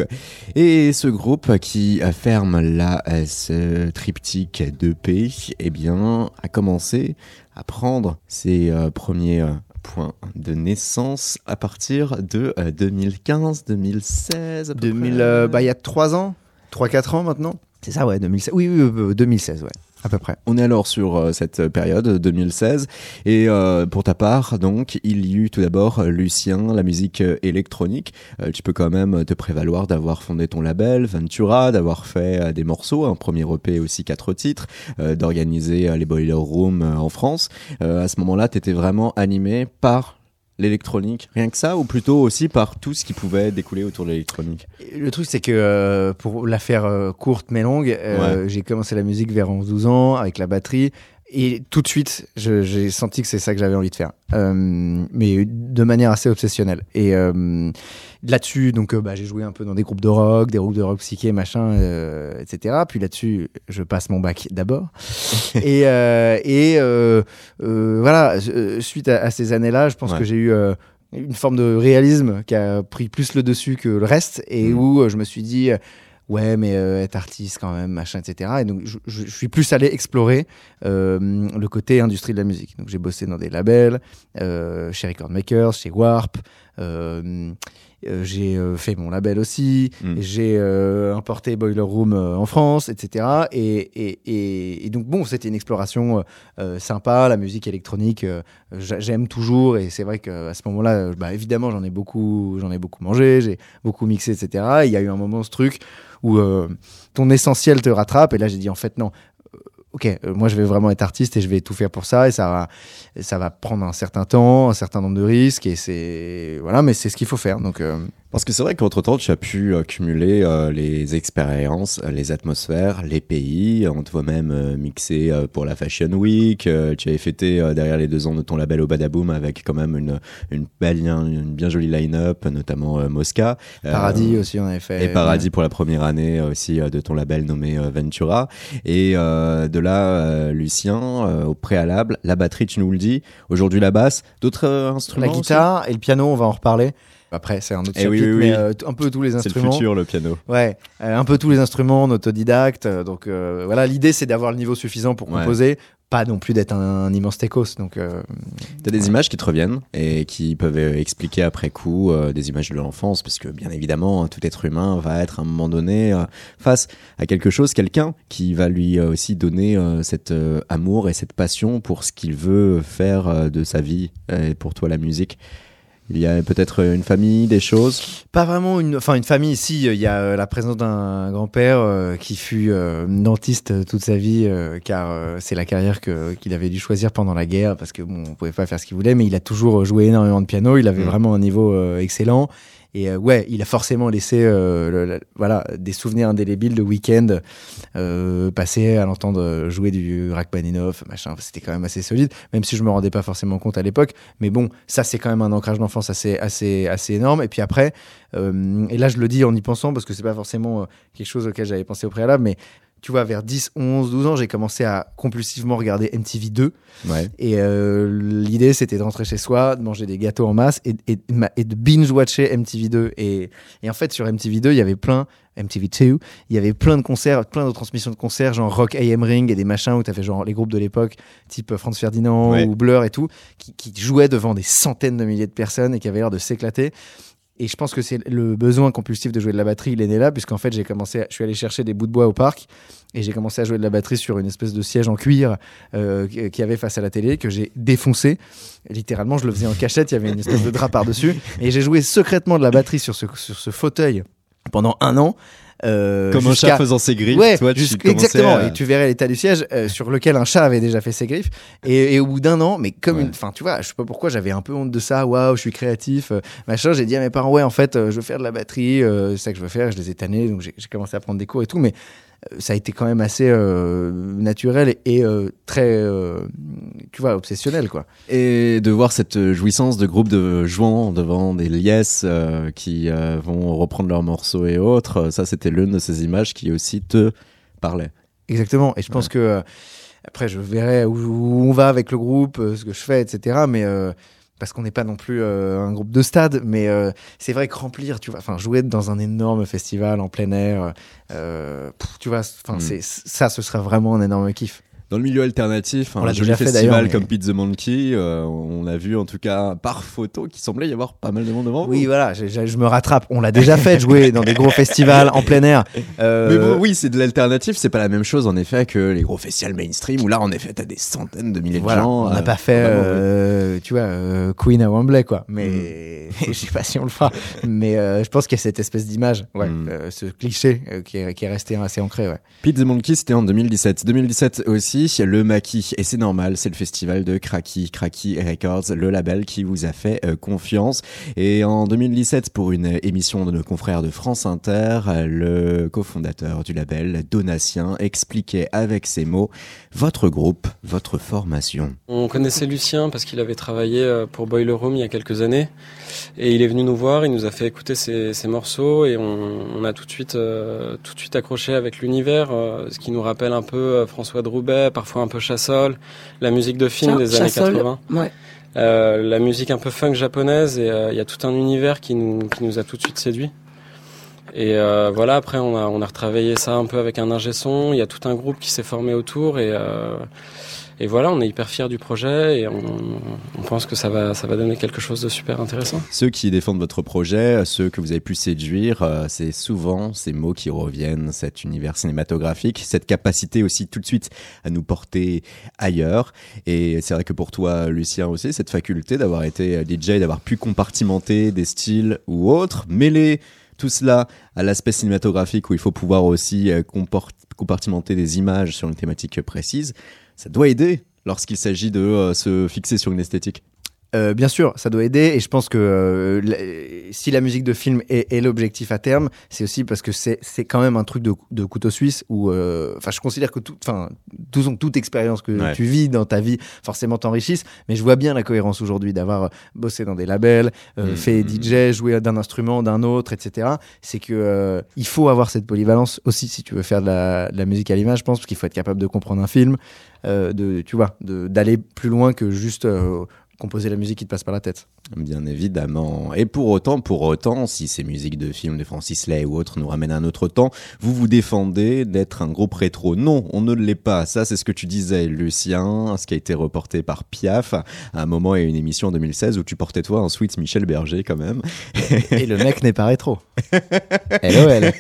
Et ce groupe qui ferme là euh, ce triptyque d'EP, eh bien, a commencé à prendre ses euh, premiers euh, points de naissance à partir de 2015-2016. 2000, euh, bah, il y a 3 ans 3-4 ans maintenant C'est ça, ouais, 2016. Oui, oui, euh, 2016, ouais, à peu près. On est alors sur euh, cette période 2016 et euh, pour ta part donc il y eut tout d'abord euh, Lucien la musique euh, électronique. Euh, tu peux quand même te prévaloir d'avoir fondé ton label Ventura d'avoir fait euh, des morceaux un premier EP aussi quatre titres euh, d'organiser euh, les Boiler Room euh, en France. Euh, à ce moment-là tu étais vraiment animé par l'électronique rien que ça ou plutôt aussi par tout ce qui pouvait découler autour de l'électronique? Le truc, c'est que euh, pour la faire euh, courte mais longue, euh, j'ai commencé la musique vers 11-12 ans avec la batterie. Et tout de suite, j'ai senti que c'est ça que j'avais envie de faire, Euh, mais de manière assez obsessionnelle. Et euh, là-dessus, donc, euh, bah, j'ai joué un peu dans des groupes de rock, des groupes de rock psyché, machin, etc. Puis là-dessus, je passe mon bac d'abord. et et voilà, suite à, à ces années-là, je pense Ouais. que j'ai eu une forme de réalisme qui a pris plus le dessus que le reste et Mhm. où je me suis dit. Ouais, mais euh, être artiste quand même, machin, etc. Et donc, je suis plus allé explorer euh, le côté industrie de la musique. Donc, j'ai bossé dans des labels, euh, chez Record Makers, chez Warp. Euh, j'ai euh, fait mon label aussi. Mm. J'ai euh, importé Boiler Room en France, etc. Et, et, et, et donc, bon, c'était une exploration sympa. La musique électronique, j'a- j'aime toujours. Et c'est vrai qu'à ce moment-là, bah, évidemment, j'en ai beaucoup, ai beaucoup mangé, j'ai beaucoup mixé, etc. Et il y a eu un moment, ce truc, où euh, ton essentiel te rattrape. Et là, j'ai dit, en fait, non. Ok, euh, moi je vais vraiment être artiste et je vais tout faire pour ça et ça va, ça va prendre un certain temps, un certain nombre de risques et c'est voilà, mais c'est ce qu'il faut faire. Donc euh, Parce que c'est vrai qu'entre-temps, tu as pu cumuler euh, les expériences, euh, les atmosphères, les pays. On te voit même euh, mixer euh, pour la Fashion Week. Tu avais fêté derrière les deux ans de ton label au Badaboom avec quand même une, une, belle, une bien jolie line-up, notamment Mosca. Paradis aussi, on avait fait. et Paradis pour la première année aussi de ton label nommé Ventura. Et de là, Lucien, au préalable, la batterie, tu nous le dis. Aujourd'hui, la basse. D'autres instruments La aussi? guitare et le piano, on va en reparler. Après, c'est un autre Eh oui, oui. mais euh, un peu tous les C'est le instruments. futur, le piano. Ouais, euh, un peu tous les instruments en autodidacte. euh, donc euh, voilà, l'idée c'est d'avoir le niveau suffisant pour Ouais. composer, pas non plus d'être un, un immense techos. Donc euh, T'as des images qui te reviennent et qui peuvent expliquer après coup des images de l'enfance, parce que bien évidemment, tout être humain va être à un moment donné face à quelque chose, quelqu'un qui va lui aussi donner cet amour et cette passion pour ce qu'il veut faire de sa vie et pour toi la musique. Il y a peut-être une famille, des choses. pas vraiment une, enfin une famille. Si il y a euh, la présence d'un grand-père euh, qui fut euh, dentiste euh, toute sa vie, euh, car euh, c'est la carrière que qu'il avait dû choisir pendant la guerre, parce que bon, on pouvait pas faire ce qu'il voulait, mais il a toujours joué énormément de piano. Il avait Mm. vraiment un niveau euh, excellent. Et euh, ouais, il a forcément laissé euh, voilà, des souvenirs indélébiles de week-end euh, passés à l'entendre jouer du Rachmaninoff, machin. C'était quand même assez solide, même si je me rendais pas forcément compte à l'époque. Mais bon, ça c'est quand même un ancrage d'enfance assez, assez, assez énorme. Et puis après, et là je le dis en y pensant parce que c'est pas forcément quelque chose auquel j'avais pensé au préalable, mais tu vois, vers 10, 11, 12 ans, j'ai commencé à compulsivement regarder MTV 2. Ouais. Et euh, l'idée, c'était de rentrer chez soi, de manger des gâteaux en masse et, et, et de binge-watcher MTV2. Et, et en fait, sur MTV2, il y avait plein, MTV2, il y avait plein de concerts, plein de transmissions de concerts, genre Rock AM Ring et des machins où tu avais genre les groupes de l'époque, type Franz Ferdinand Ouais. ou Blur et tout, qui, qui jouaient devant des centaines de milliers de personnes et qui avaient l'air de s'éclater. Et je pense que c'est le besoin compulsif de jouer de la batterie, il est né là, puisqu'en fait, j'ai commencé, je suis allé chercher des bouts de bois au parc et j'ai commencé à jouer de la batterie sur une espèce de siège en cuir euh, qui qui avait face à la télé que j'ai défoncé. Littéralement, je le faisais en cachette, il y avait une espèce de drap par-dessus. Et j'ai joué secrètement de la batterie sur ce, sur ce fauteuil pendant un an. Euh, Comme un chat faisant ses griffes, Ouais, toi, tu exactement. à- Et tu verrais l'état du siège euh, sur lequel un chat avait déjà fait ses griffes. Et, et au bout d'un an, mais comme Ouais. une, enfin, tu vois, je sais pas pourquoi j'avais un peu honte de ça. Waouh, je suis créatif, euh, machin. J'ai dit à mes parents, ouais, en fait, je veux faire de la batterie, c'est ça que je veux faire. Je les ai tannés, donc j'ai commencé à prendre des cours et tout. Mais ça a été quand même assez euh, naturel et euh, très, euh, tu vois, obsessionnel, quoi. Et de voir cette jouissance de groupe de jouant devant des liesses euh, qui euh, vont reprendre leurs morceaux et autres, euh, ça c'était l'une de ces images qui aussi te parlait. Exactement. Et je pense que euh, après, je verrai où, où on va avec le groupe, euh, ce que je fais, etc. Mais euh, parce qu'on n'est pas non plus euh, un groupe de stade, mais euh, c'est vrai que remplir, tu vois, enfin jouer dans un énorme festival en plein air, euh, pff, tu vois, enfin Mm. c'est ça, ce sera vraiment un énorme kiff. Dans le milieu alternatif, On un l'a joli festival mais- comme Pete the Monkey, euh, on a vu en tout cas par photo qu'il semblait y avoir pas mal de monde devant Oui, vous. voilà, je, je- je me rattrape. On l'a déjà fait jouer dans des gros festivals en plein air. Euh, Mais bon, oui, c'est de l'alternatif, c'est pas la même chose en effet que les gros festivals mainstream où là en effet t'as des centaines de milliers Voilà, de gens. on n'a euh, pas fait, tu vois, Queen à Wembley, quoi. Mais Mm. je sais pas si on le fera. Mais je pense qu'il y a cette espèce d'image, ouais, Mm. ce cliché qui, est, qui est resté assez ancré, ouais. The Monkey, c'était en 2017. 2017 aussi, le Maquis. Et c'est normal, c'est le festival de Cracky, Cracky Records, le label qui vous a fait euh, confiance. Et en 2017, pour une émission de nos confrères de France Inter, le cofondateur du label, Donatien, expliquait avec ses mots votre groupe, votre formation. On connaissait Lucien parce qu'il avait travaillé euh, pour Boiler Room il y a quelques années. Et il est venu nous voir, il nous a fait écouter ses, ses morceaux et on, on a tout de suite, euh, tout de suite accroché avec l'univers, euh, ce qui nous rappelle un peu euh, François de Roubaix, parfois un peu Chassol, la musique de film Tiens, des années Chassol, 80. Ouais. Euh, la musique un peu funk japonaise et il y a tout un univers qui nous, qui nous a tout de suite séduit. Et euh, voilà, après on a, on a retravaillé ça un peu avec un ingé son, il y a tout un groupe qui s'est formé autour et, euh, et voilà, on est hyper fiers du projet et on, pense que ça va, ça va donner quelque chose de super intéressant. Ceux qui défendent votre projet, ceux que vous avez pu séduire, euh, c'est souvent ces mots qui reviennent, cet univers cinématographique, cette capacité aussi tout de suite à nous porter ailleurs. Et c'est vrai que pour toi, Lucien aussi, cette faculté d'avoir été DJ, d'avoir pu compartimenter des styles ou autres, mêler tout cela à l'aspect cinématographique où il faut pouvoir aussi euh, compartimenter des images sur une thématique précise, ça doit aider lorsqu'il s'agit de euh, se fixer sur une esthétique. Euh, bien sûr, ça doit aider et je pense que euh, la- si la musique de film est, est l'objectif à terme, c'est aussi parce que c'est c'est quand même un truc de, de couteau suisse où, euh, enfin, je considère que tout, enfin, tout- toute expérience que Ouais. tu vis dans ta vie forcément t'enrichisse, mais je vois bien la cohérence aujourd'hui d'avoir euh, bossé dans des labels, euh, Mm, fait mm, DJ, joué d'un instrument, d'un autre, etc. C'est que euh, il faut avoir cette polyvalence aussi si tu veux faire de la, de la musique à l'image, je pense, parce qu'il faut être capable de comprendre un film, euh, de, tu vois, d'aller plus loin que juste euh, composer la musique qui te passe par la tête. Bien évidemment. Et pour autant, pour autant, si ces musiques de films de Francis Lay ou autres nous ramènent à un autre temps, vous vous défendez d'être un groupe rétro. Non, on ne l'est pas. Ça, c'est ce que tu disais, Lucien, ce qui a été reporté par Piaf à un moment et une émission en 2016 où tu portais toi un sweat Michel Berger quand même. Et le mec n'est pas rétro. LOL.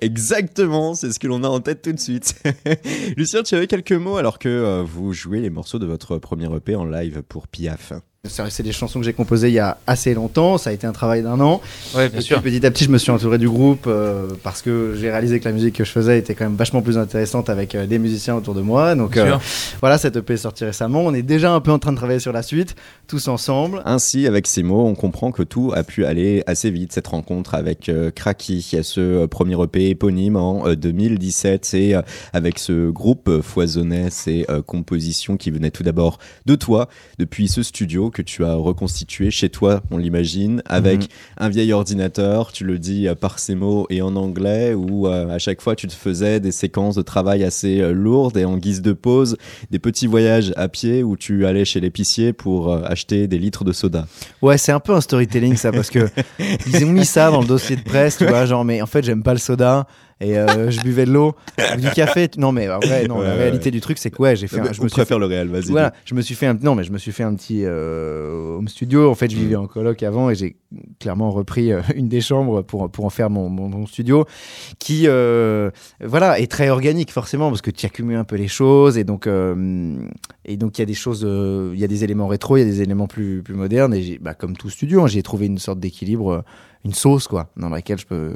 Exactement, c'est ce que l'on a en tête tout de suite. Lucien, tu avais quelques mots alors que euh, vous jouez les morceaux de votre premier EP en live pour Piaf. C'est des chansons que j'ai composées il y a assez longtemps. Ça a été un travail d'un an. Ouais, Et bien puis, sûr. petit à petit, je me suis entouré du groupe euh, parce que j'ai réalisé que la musique que je faisais était quand même vachement plus intéressante avec euh, des musiciens autour de moi. Donc Bien euh, sûr. voilà, cette EP est sortie récemment. On est déjà un peu en train de travailler sur la suite, tous ensemble. Ainsi, avec ces mots, on comprend que tout a pu aller assez vite. Cette rencontre avec euh, Kraki, ce premier EP éponyme en euh, 2017, et euh, avec ce groupe euh, foisonnait ces euh, compositions qui venaient tout d'abord de toi, depuis ce studio que tu as reconstitué chez toi, on l'imagine, avec Mhm. un vieil ordinateur, tu le dis euh, par ces mots et en anglais, où euh, à chaque fois tu te faisais des séquences de travail assez euh, lourdes et en guise de pause, des petits voyages à pied où tu allais chez l'épicier pour acheter des litres de soda. Ouais, c'est un peu un storytelling ça parce que ils ont mis ça dans le dossier de presse, tu vois, genre mais en fait j'aime pas le soda et euh, je buvais de l'eau, du café. Non, mais en vrai, non, Ouais, la ouais, réalité ouais. du truc, c'est que ouais, j'ai fait. Un- je me suis préfère le réel, vas-y. voilà, je me suis fait un non mais je me suis fait un petit euh, home studio. En fait, je vivais Mm. en coloc avant et j'ai clairement repris euh, une des chambres pour pour en faire mon, mon, mon studio, qui voilà est très organique forcément parce que tu accumules un peu les choses et donc et donc il y a des choses, il y a des éléments rétro, il y a des éléments plus plus modernes et bah, comme tout studio, hein, j'ai trouvé une sorte d'équilibre, une sauce quoi, dans laquelle je peux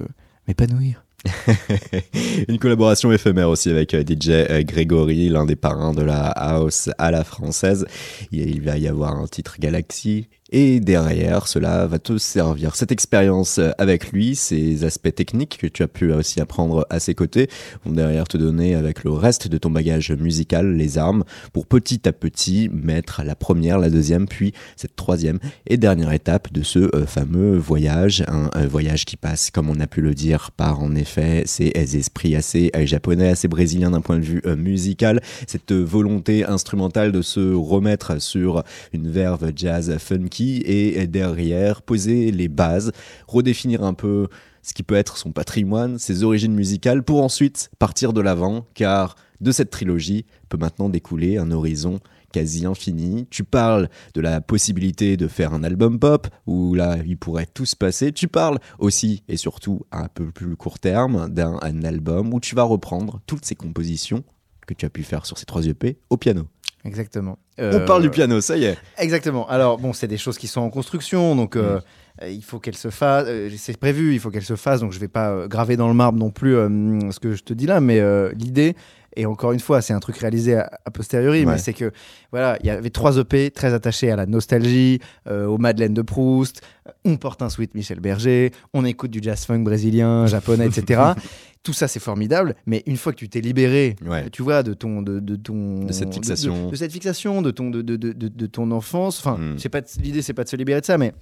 m'épanouir. Une collaboration éphémère aussi avec euh, DJ euh, Grégory, l'un des parrains de la house à la française. Il il va y avoir un titre Galaxy. Et derrière, cela va te servir. Cette expérience euh, avec lui, ces aspects techniques que tu as pu aussi apprendre à ses côtés, vont derrière te donner avec le reste de ton bagage musical les armes pour petit à petit mettre la première, la deuxième, puis cette troisième et dernière étape de ce euh, fameux voyage. Un, voyage qui passe, comme on a pu le dire, par en effet ces esprits assez euh, japonais, assez brésiliens d'un point de vue musical, cette volonté instrumentale de se remettre sur une verve jazz funky et derrière poser les bases, redéfinir un peu ce qui peut être son patrimoine, ses origines musicales, pour ensuite partir de l'avant, car de cette trilogie peut maintenant découler un horizon quasi infini. Tu parles de la possibilité de faire un album pop, où là, il pourrait tout se passer. Tu parles aussi, et surtout à un peu plus court terme, d'un un album où tu vas reprendre toutes ces compositions que tu as pu faire sur ces trois EP au piano. Exactement. On Euh, parle du piano, ça y est. Exactement. Alors bon, c'est des choses qui sont en construction, donc euh, euh, il faut qu'elles se fassent. euh, c'est prévu, il faut qu'elles se fassent. Donc je vais pas euh, graver dans le marbre non plus euh, ce que je te dis là, mais euh, l'idée. Et encore une fois, c'est un truc réalisé a, posteriori, Ouais. mais c'est que voilà, il y avait trois EP très attachés à la nostalgie, euh, aux Madeleines de Proust. On porte un sweat Michel Berger, on écoute du jazz funk brésilien, japonais, etc. Tout ça, c'est formidable, mais une fois que tu t'es libéré, Ouais. tu vois, de ton, de, de ton, De cette fixation. de, de cette fixation, de ton, de, de, de, de- de ton enfance. Enfin, Mm. c'est pas de- l'idée, c'est pas de se libérer de ça, mais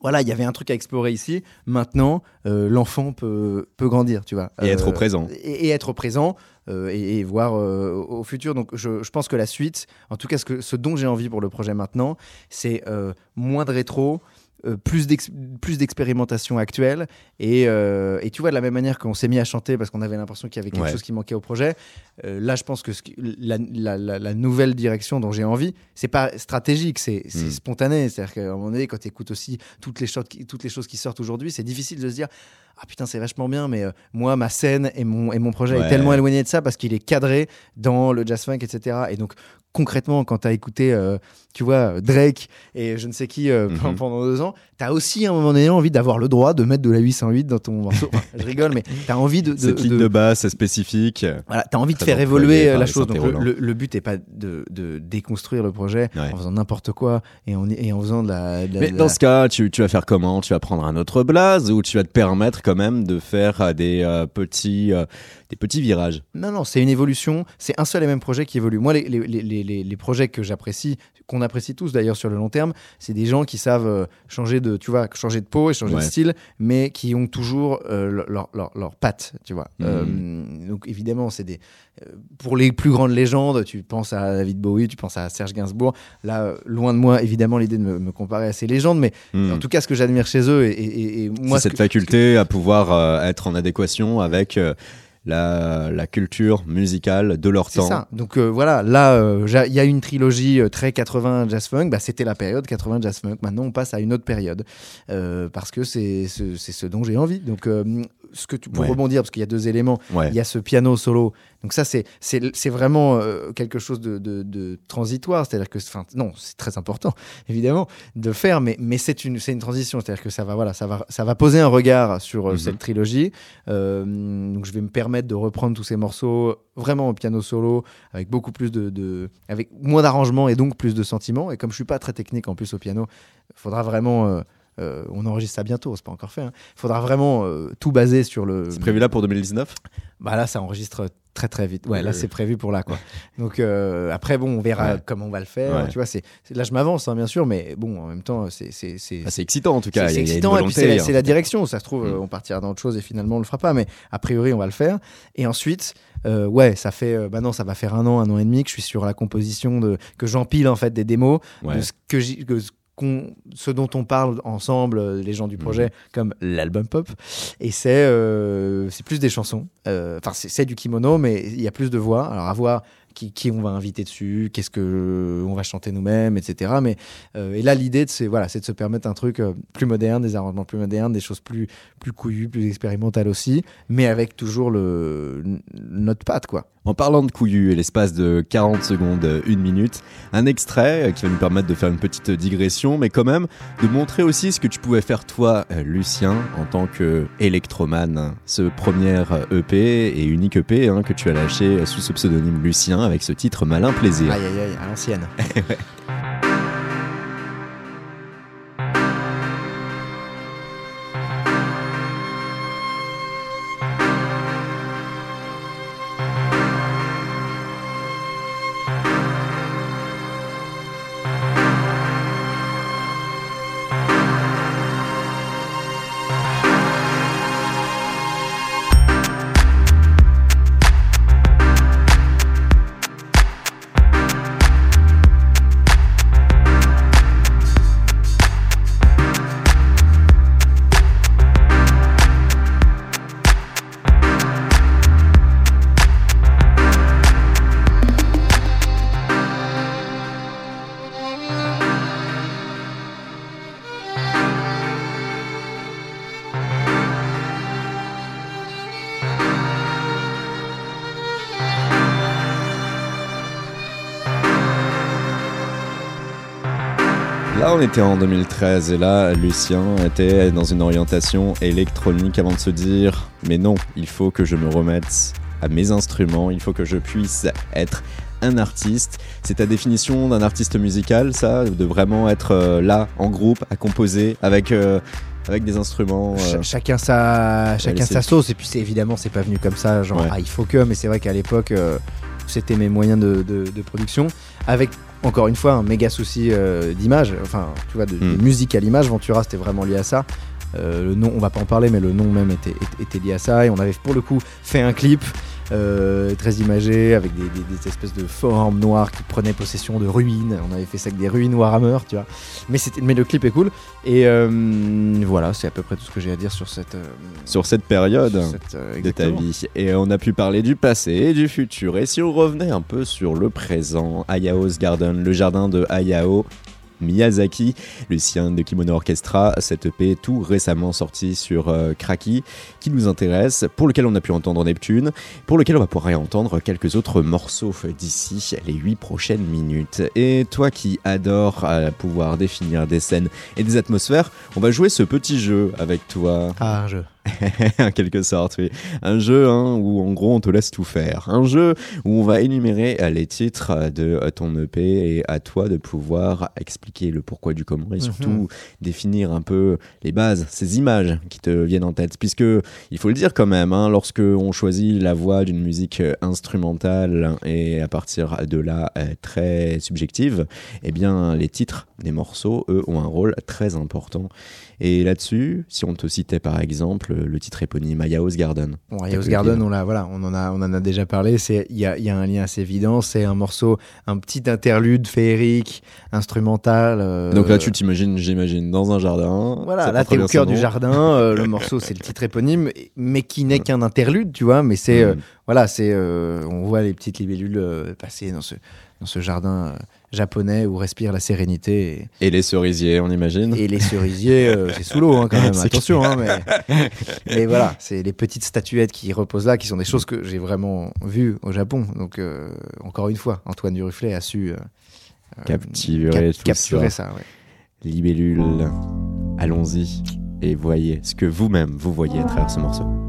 voilà, il y avait un truc à explorer ici. Maintenant, euh, l'enfant peut, peut grandir, tu vois. Et être Euh, au présent. Et, et être au présent euh, et, et voir euh, au futur. Donc, je, je pense que la suite, en tout cas, ce, que, ce dont j'ai envie pour le projet maintenant, c'est euh, moins de rétro. Euh, plus d'ex- plus d'expérimentation actuelle et, euh, et tu vois de la même manière qu'on s'est mis à chanter parce qu'on avait l'impression qu'il y avait quelque Ouais. chose qui manquait au projet euh, là je pense que ce la, la- la- la nouvelle direction dont j'ai envie c'est pas stratégique c'est Mm. spontané c'est à dire qu'à un moment donné quand tu écoutes aussi toutes les, toutes les choses qui sortent aujourd'hui c'est difficile de se dire ah putain c'est vachement bien mais euh, moi ma scène et mon, et mon projet Ouais. est tellement éloigné de ça parce qu'il est cadré dans le jazz funk etc et donc concrètement quand tu as écouté euh, tu vois Drake et je ne sais qui euh, Mhm. pendant deux ans tu as aussi à un moment donné envie d'avoir le droit de mettre de la 808 dans ton morceau Enfin, je rigole mais tu as envie de, de- Cette ligne de- de basse spécifique. voilà, t'as envie de faire évoluer la chose. Donc le, le- but n'est pas de, de déconstruire le projet Ouais. en faisant n'importe quoi et en, et en faisant de la. de la- Mais de dans la- ce cas, tu, tu vas faire comment? Tu vas prendre un autre blaze ou tu vas te permettre quand même de faire euh, des, euh, petits, euh, des petits virages Non, non, c'est une évolution. C'est un seul et même projet qui évolue. Moi, les, les, les, les, les projets que j'apprécie, qu'on apprécie tous d'ailleurs sur le long terme, c'est des gens qui savent changer de, tu vois, changer de peau et changer Ouais. de style, mais qui ont toujours euh, leur, leur, leur, patte, tu vois. Euh, donc évidemment, c'est des pour les plus grandes légendes, tu penses à David Bowie, tu penses à Serge Gainsbourg. Là, loin de moi, évidemment, l'idée de me, me comparer à ces légendes, mais Hmm. en tout cas, ce que j'admire chez eux et, et- et- et moi, C'est ce cette que- faculté à pouvoir euh, être en adéquation avec euh, la, la culture musicale de leur temps. ça. Donc euh, voilà, là, euh, il y a une trilogie euh, très 80 jazz funk. Bah, c'était la période 80 jazz funk. Maintenant, on passe à une autre période parce que c'est ce, c'est ce dont j'ai envie. Donc, ce que tu pour Ouais. rebondir, parce qu'il y a deux éléments. Ouais. Il y a ce piano solo. Donc ça, c'est vraiment euh, quelque chose de, de, de transitoire. C'est-à-dire que, enfin, non, c'est très important, évidemment, de faire, mais mais c'est une une transition. C'est-à-dire que ça va voilà, ça va ça va poser un regard sur euh, Mhm. cette trilogie. Euh, donc je vais me permettre de reprendre tous ces morceaux vraiment au piano solo avec beaucoup plus de, de- avec moins d'arrangements et donc plus de sentiments. Et comme je suis pas très technique en plus au piano, il faudra vraiment euh, on enregistre ça bientôt, c'est pas encore fait. Il faudra vraiment euh, tout baser sur le. C'est prévu là pour 2019 Bah là, ça enregistre très très vite. Ouais, là c'est prévu pour là quoi. Donc euh, après bon, on verra Ouais. comment on va le faire. Ouais. Tu vois, c'est là je m'avance hein, bien sûr, mais bon en même temps c'est c'est c'est Ah, C'est excitant en tout cas. c'est- excitant et puis c'est la, hein. la direction. Ça se trouve, Mm. on partira dans autre chose et finalement on le fera pas. Mais a priori, on va le faire. Et ensuite, euh, ouais, ça fait, euh, bah non, ça va faire un an, un an et demi que je suis sur la composition de que j'empile en fait des démos Ouais. de ce que ce dont on parle ensemble, euh, les gens du projet, Mhm. comme l'album pop. Et c'est euh, c'est plus des chansons. Euh, Enfin, c'est c'est du kimono, mais il y a plus de voix. Alors, à voir qui, qui on va inviter dessus, qu'est-ce que on va chanter nous-mêmes, etc. Mais euh, et là, l'idée, de- c'est voilà, c'est de se permettre un truc euh, plus moderne, des arrangements plus modernes, des choses plus plus couillues, plus expérimentales aussi, mais avec toujours le notre patte, quoi. En parlant de couillu et l'espace de 40 secondes, euh, une minute, un extrait euh, qui va nous permettre de faire une petite digression, mais quand même de montrer aussi ce que tu pouvais faire toi, euh, Lucien, en tant que électroman. Ce premier euh, EP et unique EP hein, que tu as lâché euh, sous ce pseudonyme Lucien avec ce titre Malin Plaisir. Aïe aïe aïe, à l'ancienne. était en 2013 et là, Lucien était dans une orientation électronique avant de se dire Mais non, il faut que je me remette à mes instruments, il faut que je puisse être un artiste. C'est ta définition d'un artiste musical, ça De vraiment être euh, là, en groupe, à composer avec, euh, avec des instruments euh, Ch- chacun sa chacun sa sauce et puis évidemment c'est pas venu comme ça genre Ouais. ah il faut que mais c'est vrai qu'à l'époque c'était mes moyens de, de- de production avec encore une fois un méga souci euh, d'image. Enfin tu vois de, de Mm. musique à l'image. Ventura c'était vraiment lié à ça. Euh, le nom on va pas en parler mais le nom même était, était, était lié à ça. Et on avait pour le coup fait un clip euh, très imagé avec des, des- des espèces de formes noires qui prenaient possession de ruines on avait fait ça avec des ruines Warhammer tu vois mais, c'était- mais le clip est cool et euh, voilà c'est à peu près tout ce que j'ai à dire sur cette euh, sur cette période sur cette, de ta vie. Et on a pu parler du passé et du futur. Et si on revenait un peu sur le présent, Ayao's Garden, le jardin de Hayao. Miyazaki, Lucien de Kimono Orchestra, cette EP tout récemment sorti sur euh, Kraki, qui nous intéresse, pour lequel on a pu entendre Neptune, pour lequel on va pouvoir entendre quelques autres morceaux d'ici les 8 prochaines minutes. Et toi qui adores euh, pouvoir définir des scènes et des atmosphères, on va jouer ce petit jeu avec toi. Ah, un jeu. en quelque sorte, oui. Un jeu hein, où en gros on te laisse tout faire. Un jeu où on va énumérer euh, les titres euh, de euh, ton EP et à toi de pouvoir expliquer le pourquoi du comment et surtout Mhm. définir un peu les bases, ces images qui te viennent en tête. Puisque il faut le dire quand même, hein, lorsque on choisit la voix d'une musique instrumentale et à partir de là très subjective, eh bien les titres des morceaux, eux, ont un rôle très important. Et là-dessus, si on te citait par exemple le titre éponyme Ayaho's Garden. Bon, le Garden, on, voilà, on, en a, on en a déjà parlé. Il y a, y a un lien assez évident. C'est un morceau, un petit interlude féerique, instrumental. euh, Donc là, tu t'imagines, j'imagine, dans un jardin. Voilà, là, t'es au cœur du jardin. euh, le morceau, c'est le titre éponyme, mais qui n'est qu'un interlude, tu vois. Mais c'est, euh, Mm. voilà, c'est, on voit les petites libellules passer dans ce, dans ce jardin euh, japonais où respire la sérénité. Et les cerisiers, on imagine. Et, les cerisiers, euh, c'est sous l'eau hein, quand même. Attention, hein, mais, mais voilà, c'est les petites statuettes qui reposent là, qui sont des choses que j'ai vraiment vues au Japon. Donc, euh, encore une fois, Antoine Duruflet a su euh, Capturer ça. ça. ouais. Libellule, allons-y et voyez ce que vous-même vous voyez à travers ce morceau.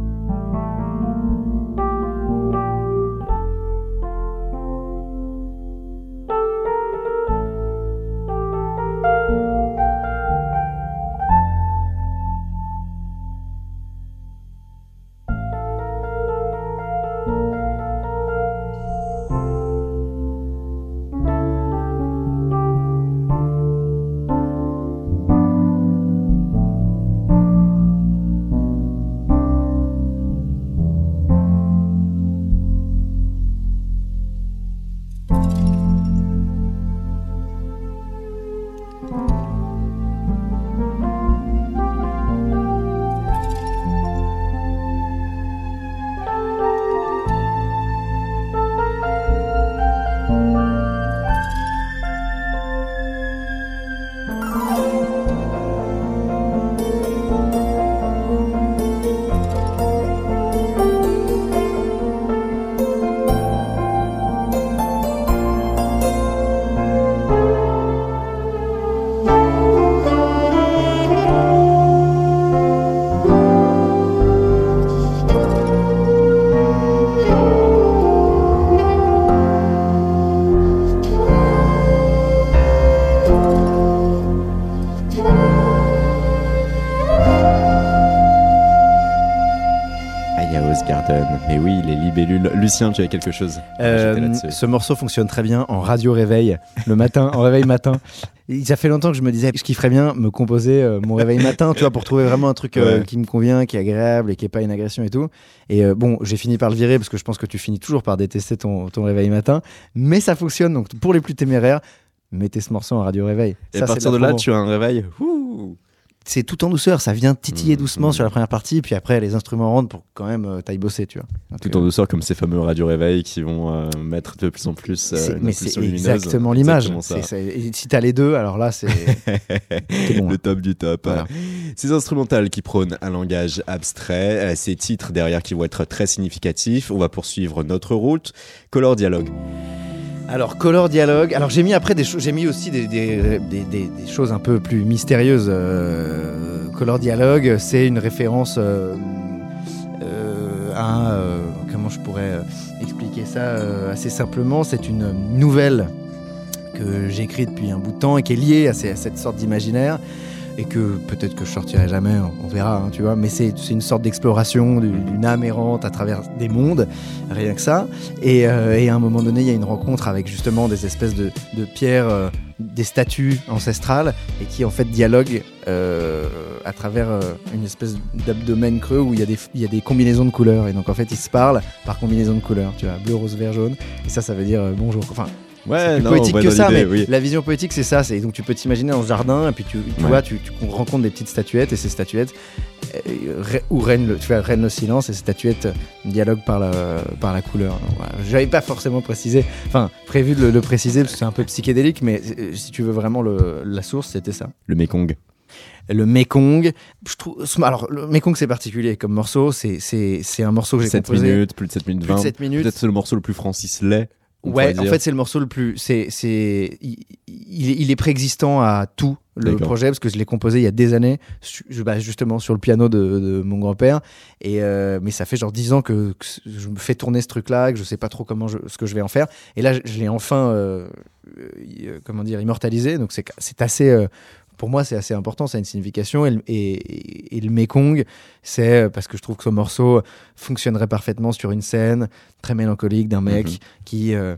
Libellules. Lucien, tu as quelque chose à Euh, ce morceau fonctionne très bien en radio réveil le matin, en réveil matin. Et ça fait longtemps que je me disais ce qui ferait bien me composer euh, mon réveil matin, tu vois, pour trouver vraiment un truc euh, Ouais. qui me convient, qui est agréable et qui est pas une agression et tout. Et bon, j'ai fini par le virer parce que je pense que tu finis toujours par détester ton, ton réveil matin, mais ça fonctionne. Donc pour les plus téméraires, mettez ce morceau en radio réveil. Et Ça, à partir de là, promo. tu as un réveil. Ouh. C'est tout en douceur, ça vient titiller Mmh, doucement mmh. sur la première partie, puis après les instruments rentrent pour quand même euh, t'ailles bosser, tu vois. Donc, Tout en douceur, comme ces fameux radio réveils qui vont euh, mettre de plus en plus. euh, mais c'est exactement l'image. Si t'as les deux, alors là, c'est. bon, le hein. top du top. Voilà. Ces instrumentales qui prônent un langage abstrait, euh, ces titres derrière qui vont être très significatifs. On va poursuivre notre route. Color Dialogue. Alors, Color Dialogue. Alors, j'ai mis après des. J'ai mis aussi des, choses un peu plus mystérieuses. Euh, Color Dialogue, c'est une référence euh, euh, à. comment je pourrais expliquer ça assez simplement C'est une nouvelle que j'ai écrite depuis un bout de temps et qui est liée à cette sorte d'imaginaire. Et que peut-être que je sortirai jamais, on- verra, hein, tu vois. Mais c'est une sorte d'exploration du- d'une âme errante à travers des mondes, rien que ça. Et, euh, et à un moment donné, il y a une rencontre avec justement des espèces de, pierres, euh, des statues ancestrales, et qui en fait dialoguent euh, à travers une espèce d'abdomen creux où il y, a des, combinaisons de couleurs. Et donc en fait, ils se parlent par combinaison de couleurs, tu vois, bleu, rose, vert, jaune. Et ça, ça veut dire bonjour. Enfin, Ouais, plus non, poétique ouais, que ça, mais oui. la vision poétique, c'est ça. C'est donc tu peux t'imaginer dans ce jardin, et puis tu, tu Ouais. vois, tu, tu rencontres des petites statuettes, et ces statuettes euh, où règne le, tu vois, règne le silence, et ces statuettes euh, dialoguent par la, par la couleur. Voilà. J'avais pas forcément précisé, enfin prévu de le, le préciser parce que c'est un peu psychédélique, mais euh, si tu veux vraiment le, la source, c'était ça. Le Mekong. Le Mekong, je trouve, alors le Mekong c'est particulier comme morceau, c'est c'est c'est un morceau que j'ai 7 composé. minutes, plus de 7 minutes Plus de 20. sept minutes. Peut-être c'est le morceau le plus Francis Lay. Ouais, en fait, c'est le morceau le plus. C'est, c'est, il, il est, préexistant à tout le projet parce que je l'ai composé il y a des années, su- bah, justement sur le piano de, de mon grand-père. Et euh, mais ça fait genre 10 ans que, que je me fais tourner ce truc-là, que je sais pas trop comment je, ce que je vais en faire. Et là, je, je l'ai enfin, euh, euh, comment dire, immortalisé. Donc c'est, c'est assez. Pour moi, c'est assez important, ça a une signification. Et, le- et, et- et le Mekong, c'est euh, parce que je trouve que ce morceau fonctionnerait parfaitement sur une scène très mélancolique d'un mec Mhm. qui euh,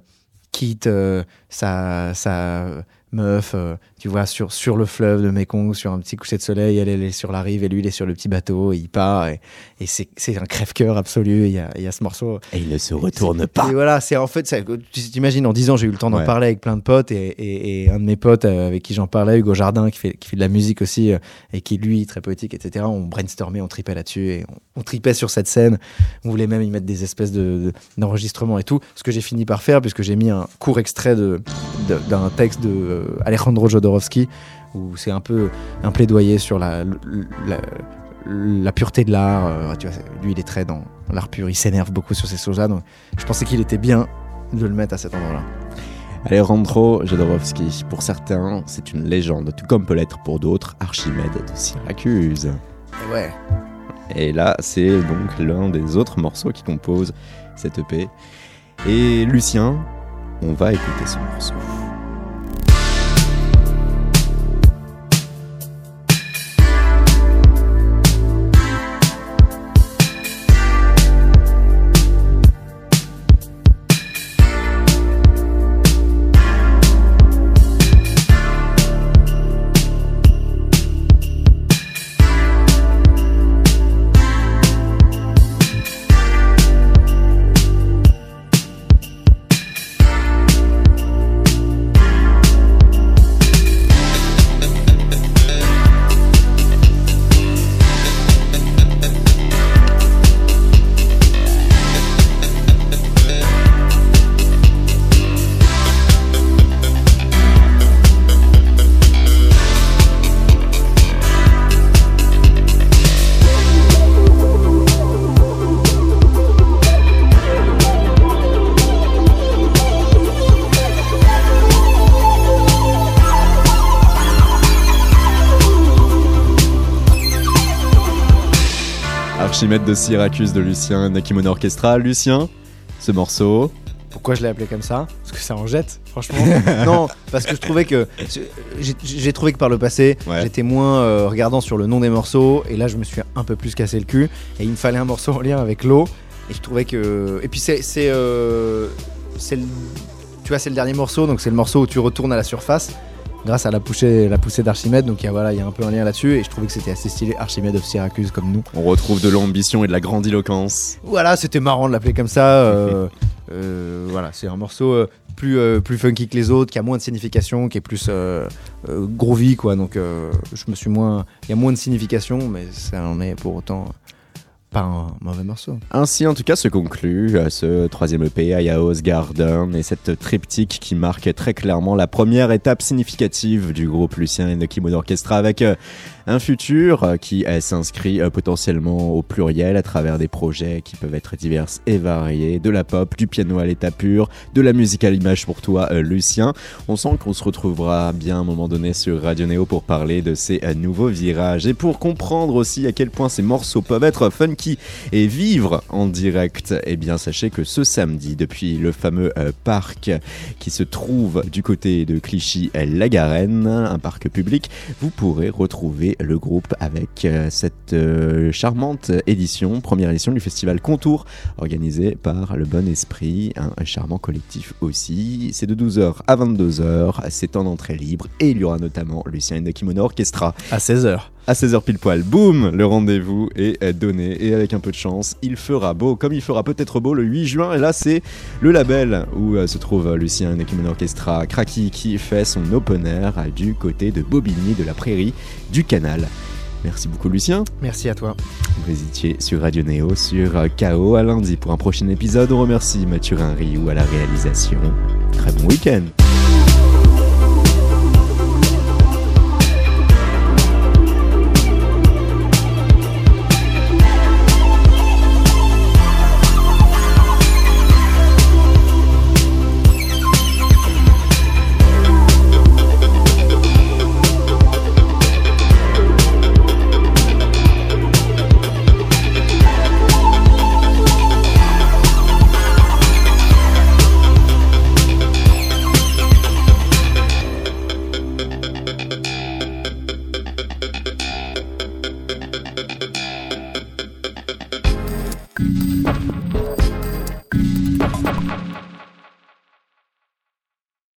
quitte euh, sa, sa meuf, tu vois, sur, sur le fleuve de Mekong, sur un petit coucher de soleil, elle, elle est sur la rive et lui, il est sur le petit bateau, et il part, et, et c'est c'est un crève-cœur absolu. Il y a, il y a ce morceau. Et il ne se retourne pas. Et voilà, c'est en fait, ça- tu t'imagines, en 10 ans, j'ai eu le temps d'en Ouais. parler avec plein de potes, et, et- et un de mes potes euh, avec qui j'en parlais, Hugo Jardin, qui fait, qui fait de la musique aussi, euh, et qui, lui, très poétique, etc., on brainstormait, on tripait là-dessus, et on, on tripait sur cette scène. On voulait même y mettre des espèces de, de- d'enregistrements et tout, ce que j'ai fini par faire, puisque j'ai mis un court extrait de, de- d'un texte de euh, Alejandro Jodorowsky, où c'est un peu un plaidoyer sur la, la, la pureté de l'art. euh, tu vois, c'est- lui, il est très dans l'art pur, il s'énerve beaucoup sur ces choses-là, donc je pensais qu'il était bien de le mettre à cet endroit-là. Alejandro Jodorowsky, pour certains, c'est une légende, tout comme peut l'être pour d'autres Archimède de Syracuse. Et ouais. Et là, c'est donc l'un des autres morceaux qui composent cette EP. Et Lucien, on va écouter ce morceau. De Syracuse de Lucien, Nakimono Orchestra. Lucien, ce morceau, Pourquoi je l'ai appelé comme ça? Parce que ça en jette, franchement. non, parce que je trouvais que. J'ai trouvé que par le passé, Ouais. j'étais moins euh, regardant sur le nom des morceaux, et là, je me suis un peu plus cassé le cul, et il me fallait un morceau en lien avec l'eau. Et je trouvais que. Et puis c'est. c'est, euh, le- Tu vois, c'est le dernier morceau, donc c'est le morceau où tu retournes à la surface grâce à la poussée, la poussée d'Archimède. Donc il y, a, voilà, il y a un peu un lien là-dessus. Et je trouvais que c'était assez stylé, Archimède of Syracuse comme nous. On retrouve de l'ambition et de la grandiloquence. Voilà, c'était marrant de l'appeler comme ça. euh, euh, voilà, c'est un morceau euh, plus, plus funky que les autres, qui a moins de signification, qui est plus euh, groovy, quoi. Donc, je me suis moins. Il y a moins de signification, mais ça en est pour autant pas un mauvais morceau. Ainsi, en tout cas, se conclut euh, ce troisième EP, Ayaos Garden, et cette triptyque qui marque très clairement la première étape significative du groupe Lucien et the Kimono Orchestra avec euh, un futur euh, qui euh, s'inscrit euh, potentiellement au pluriel à travers des projets qui peuvent être divers et variés, de la pop, du piano à l'état pur, de la musique à l'image pour toi, Lucien. On sent qu'on se retrouvera bien à un moment donné sur Radio Néo pour parler de ces nouveaux virages et pour comprendre aussi à quel point ces morceaux peuvent être funky et vivre en direct. Eh bien, sachez que ce samedi, depuis le fameux parc qui se trouve du côté de Clichy-la-Garenne, un parc public, vous pourrez retrouver le groupe avec euh, cette euh, charmante édition, première édition du festival Contour, organisé par Le Bon Esprit, un charmant collectif aussi. C'est de 12h à 22h, c'est en entrée libre et il y aura notamment Lucien et Kimono Orchestra À 16h. À 16h pile poil. Boum Le rendez-vous est donné et avec un peu de chance, il fera beau, comme il fera peut-être beau le 8 juin. Et là, c'est le label où euh, se trouve Lucien Nekimono Orchestra Kraki qui fait son open air euh, du côté de Bobigny, de la Prairie, du Canal. Merci beaucoup, Lucien. Merci à toi. Vous étiez sur Radio Néo, sur euh, KO à lundi pour un prochain épisode. On remercie Mathieu Rinry ou à la réalisation. Très bon week-end.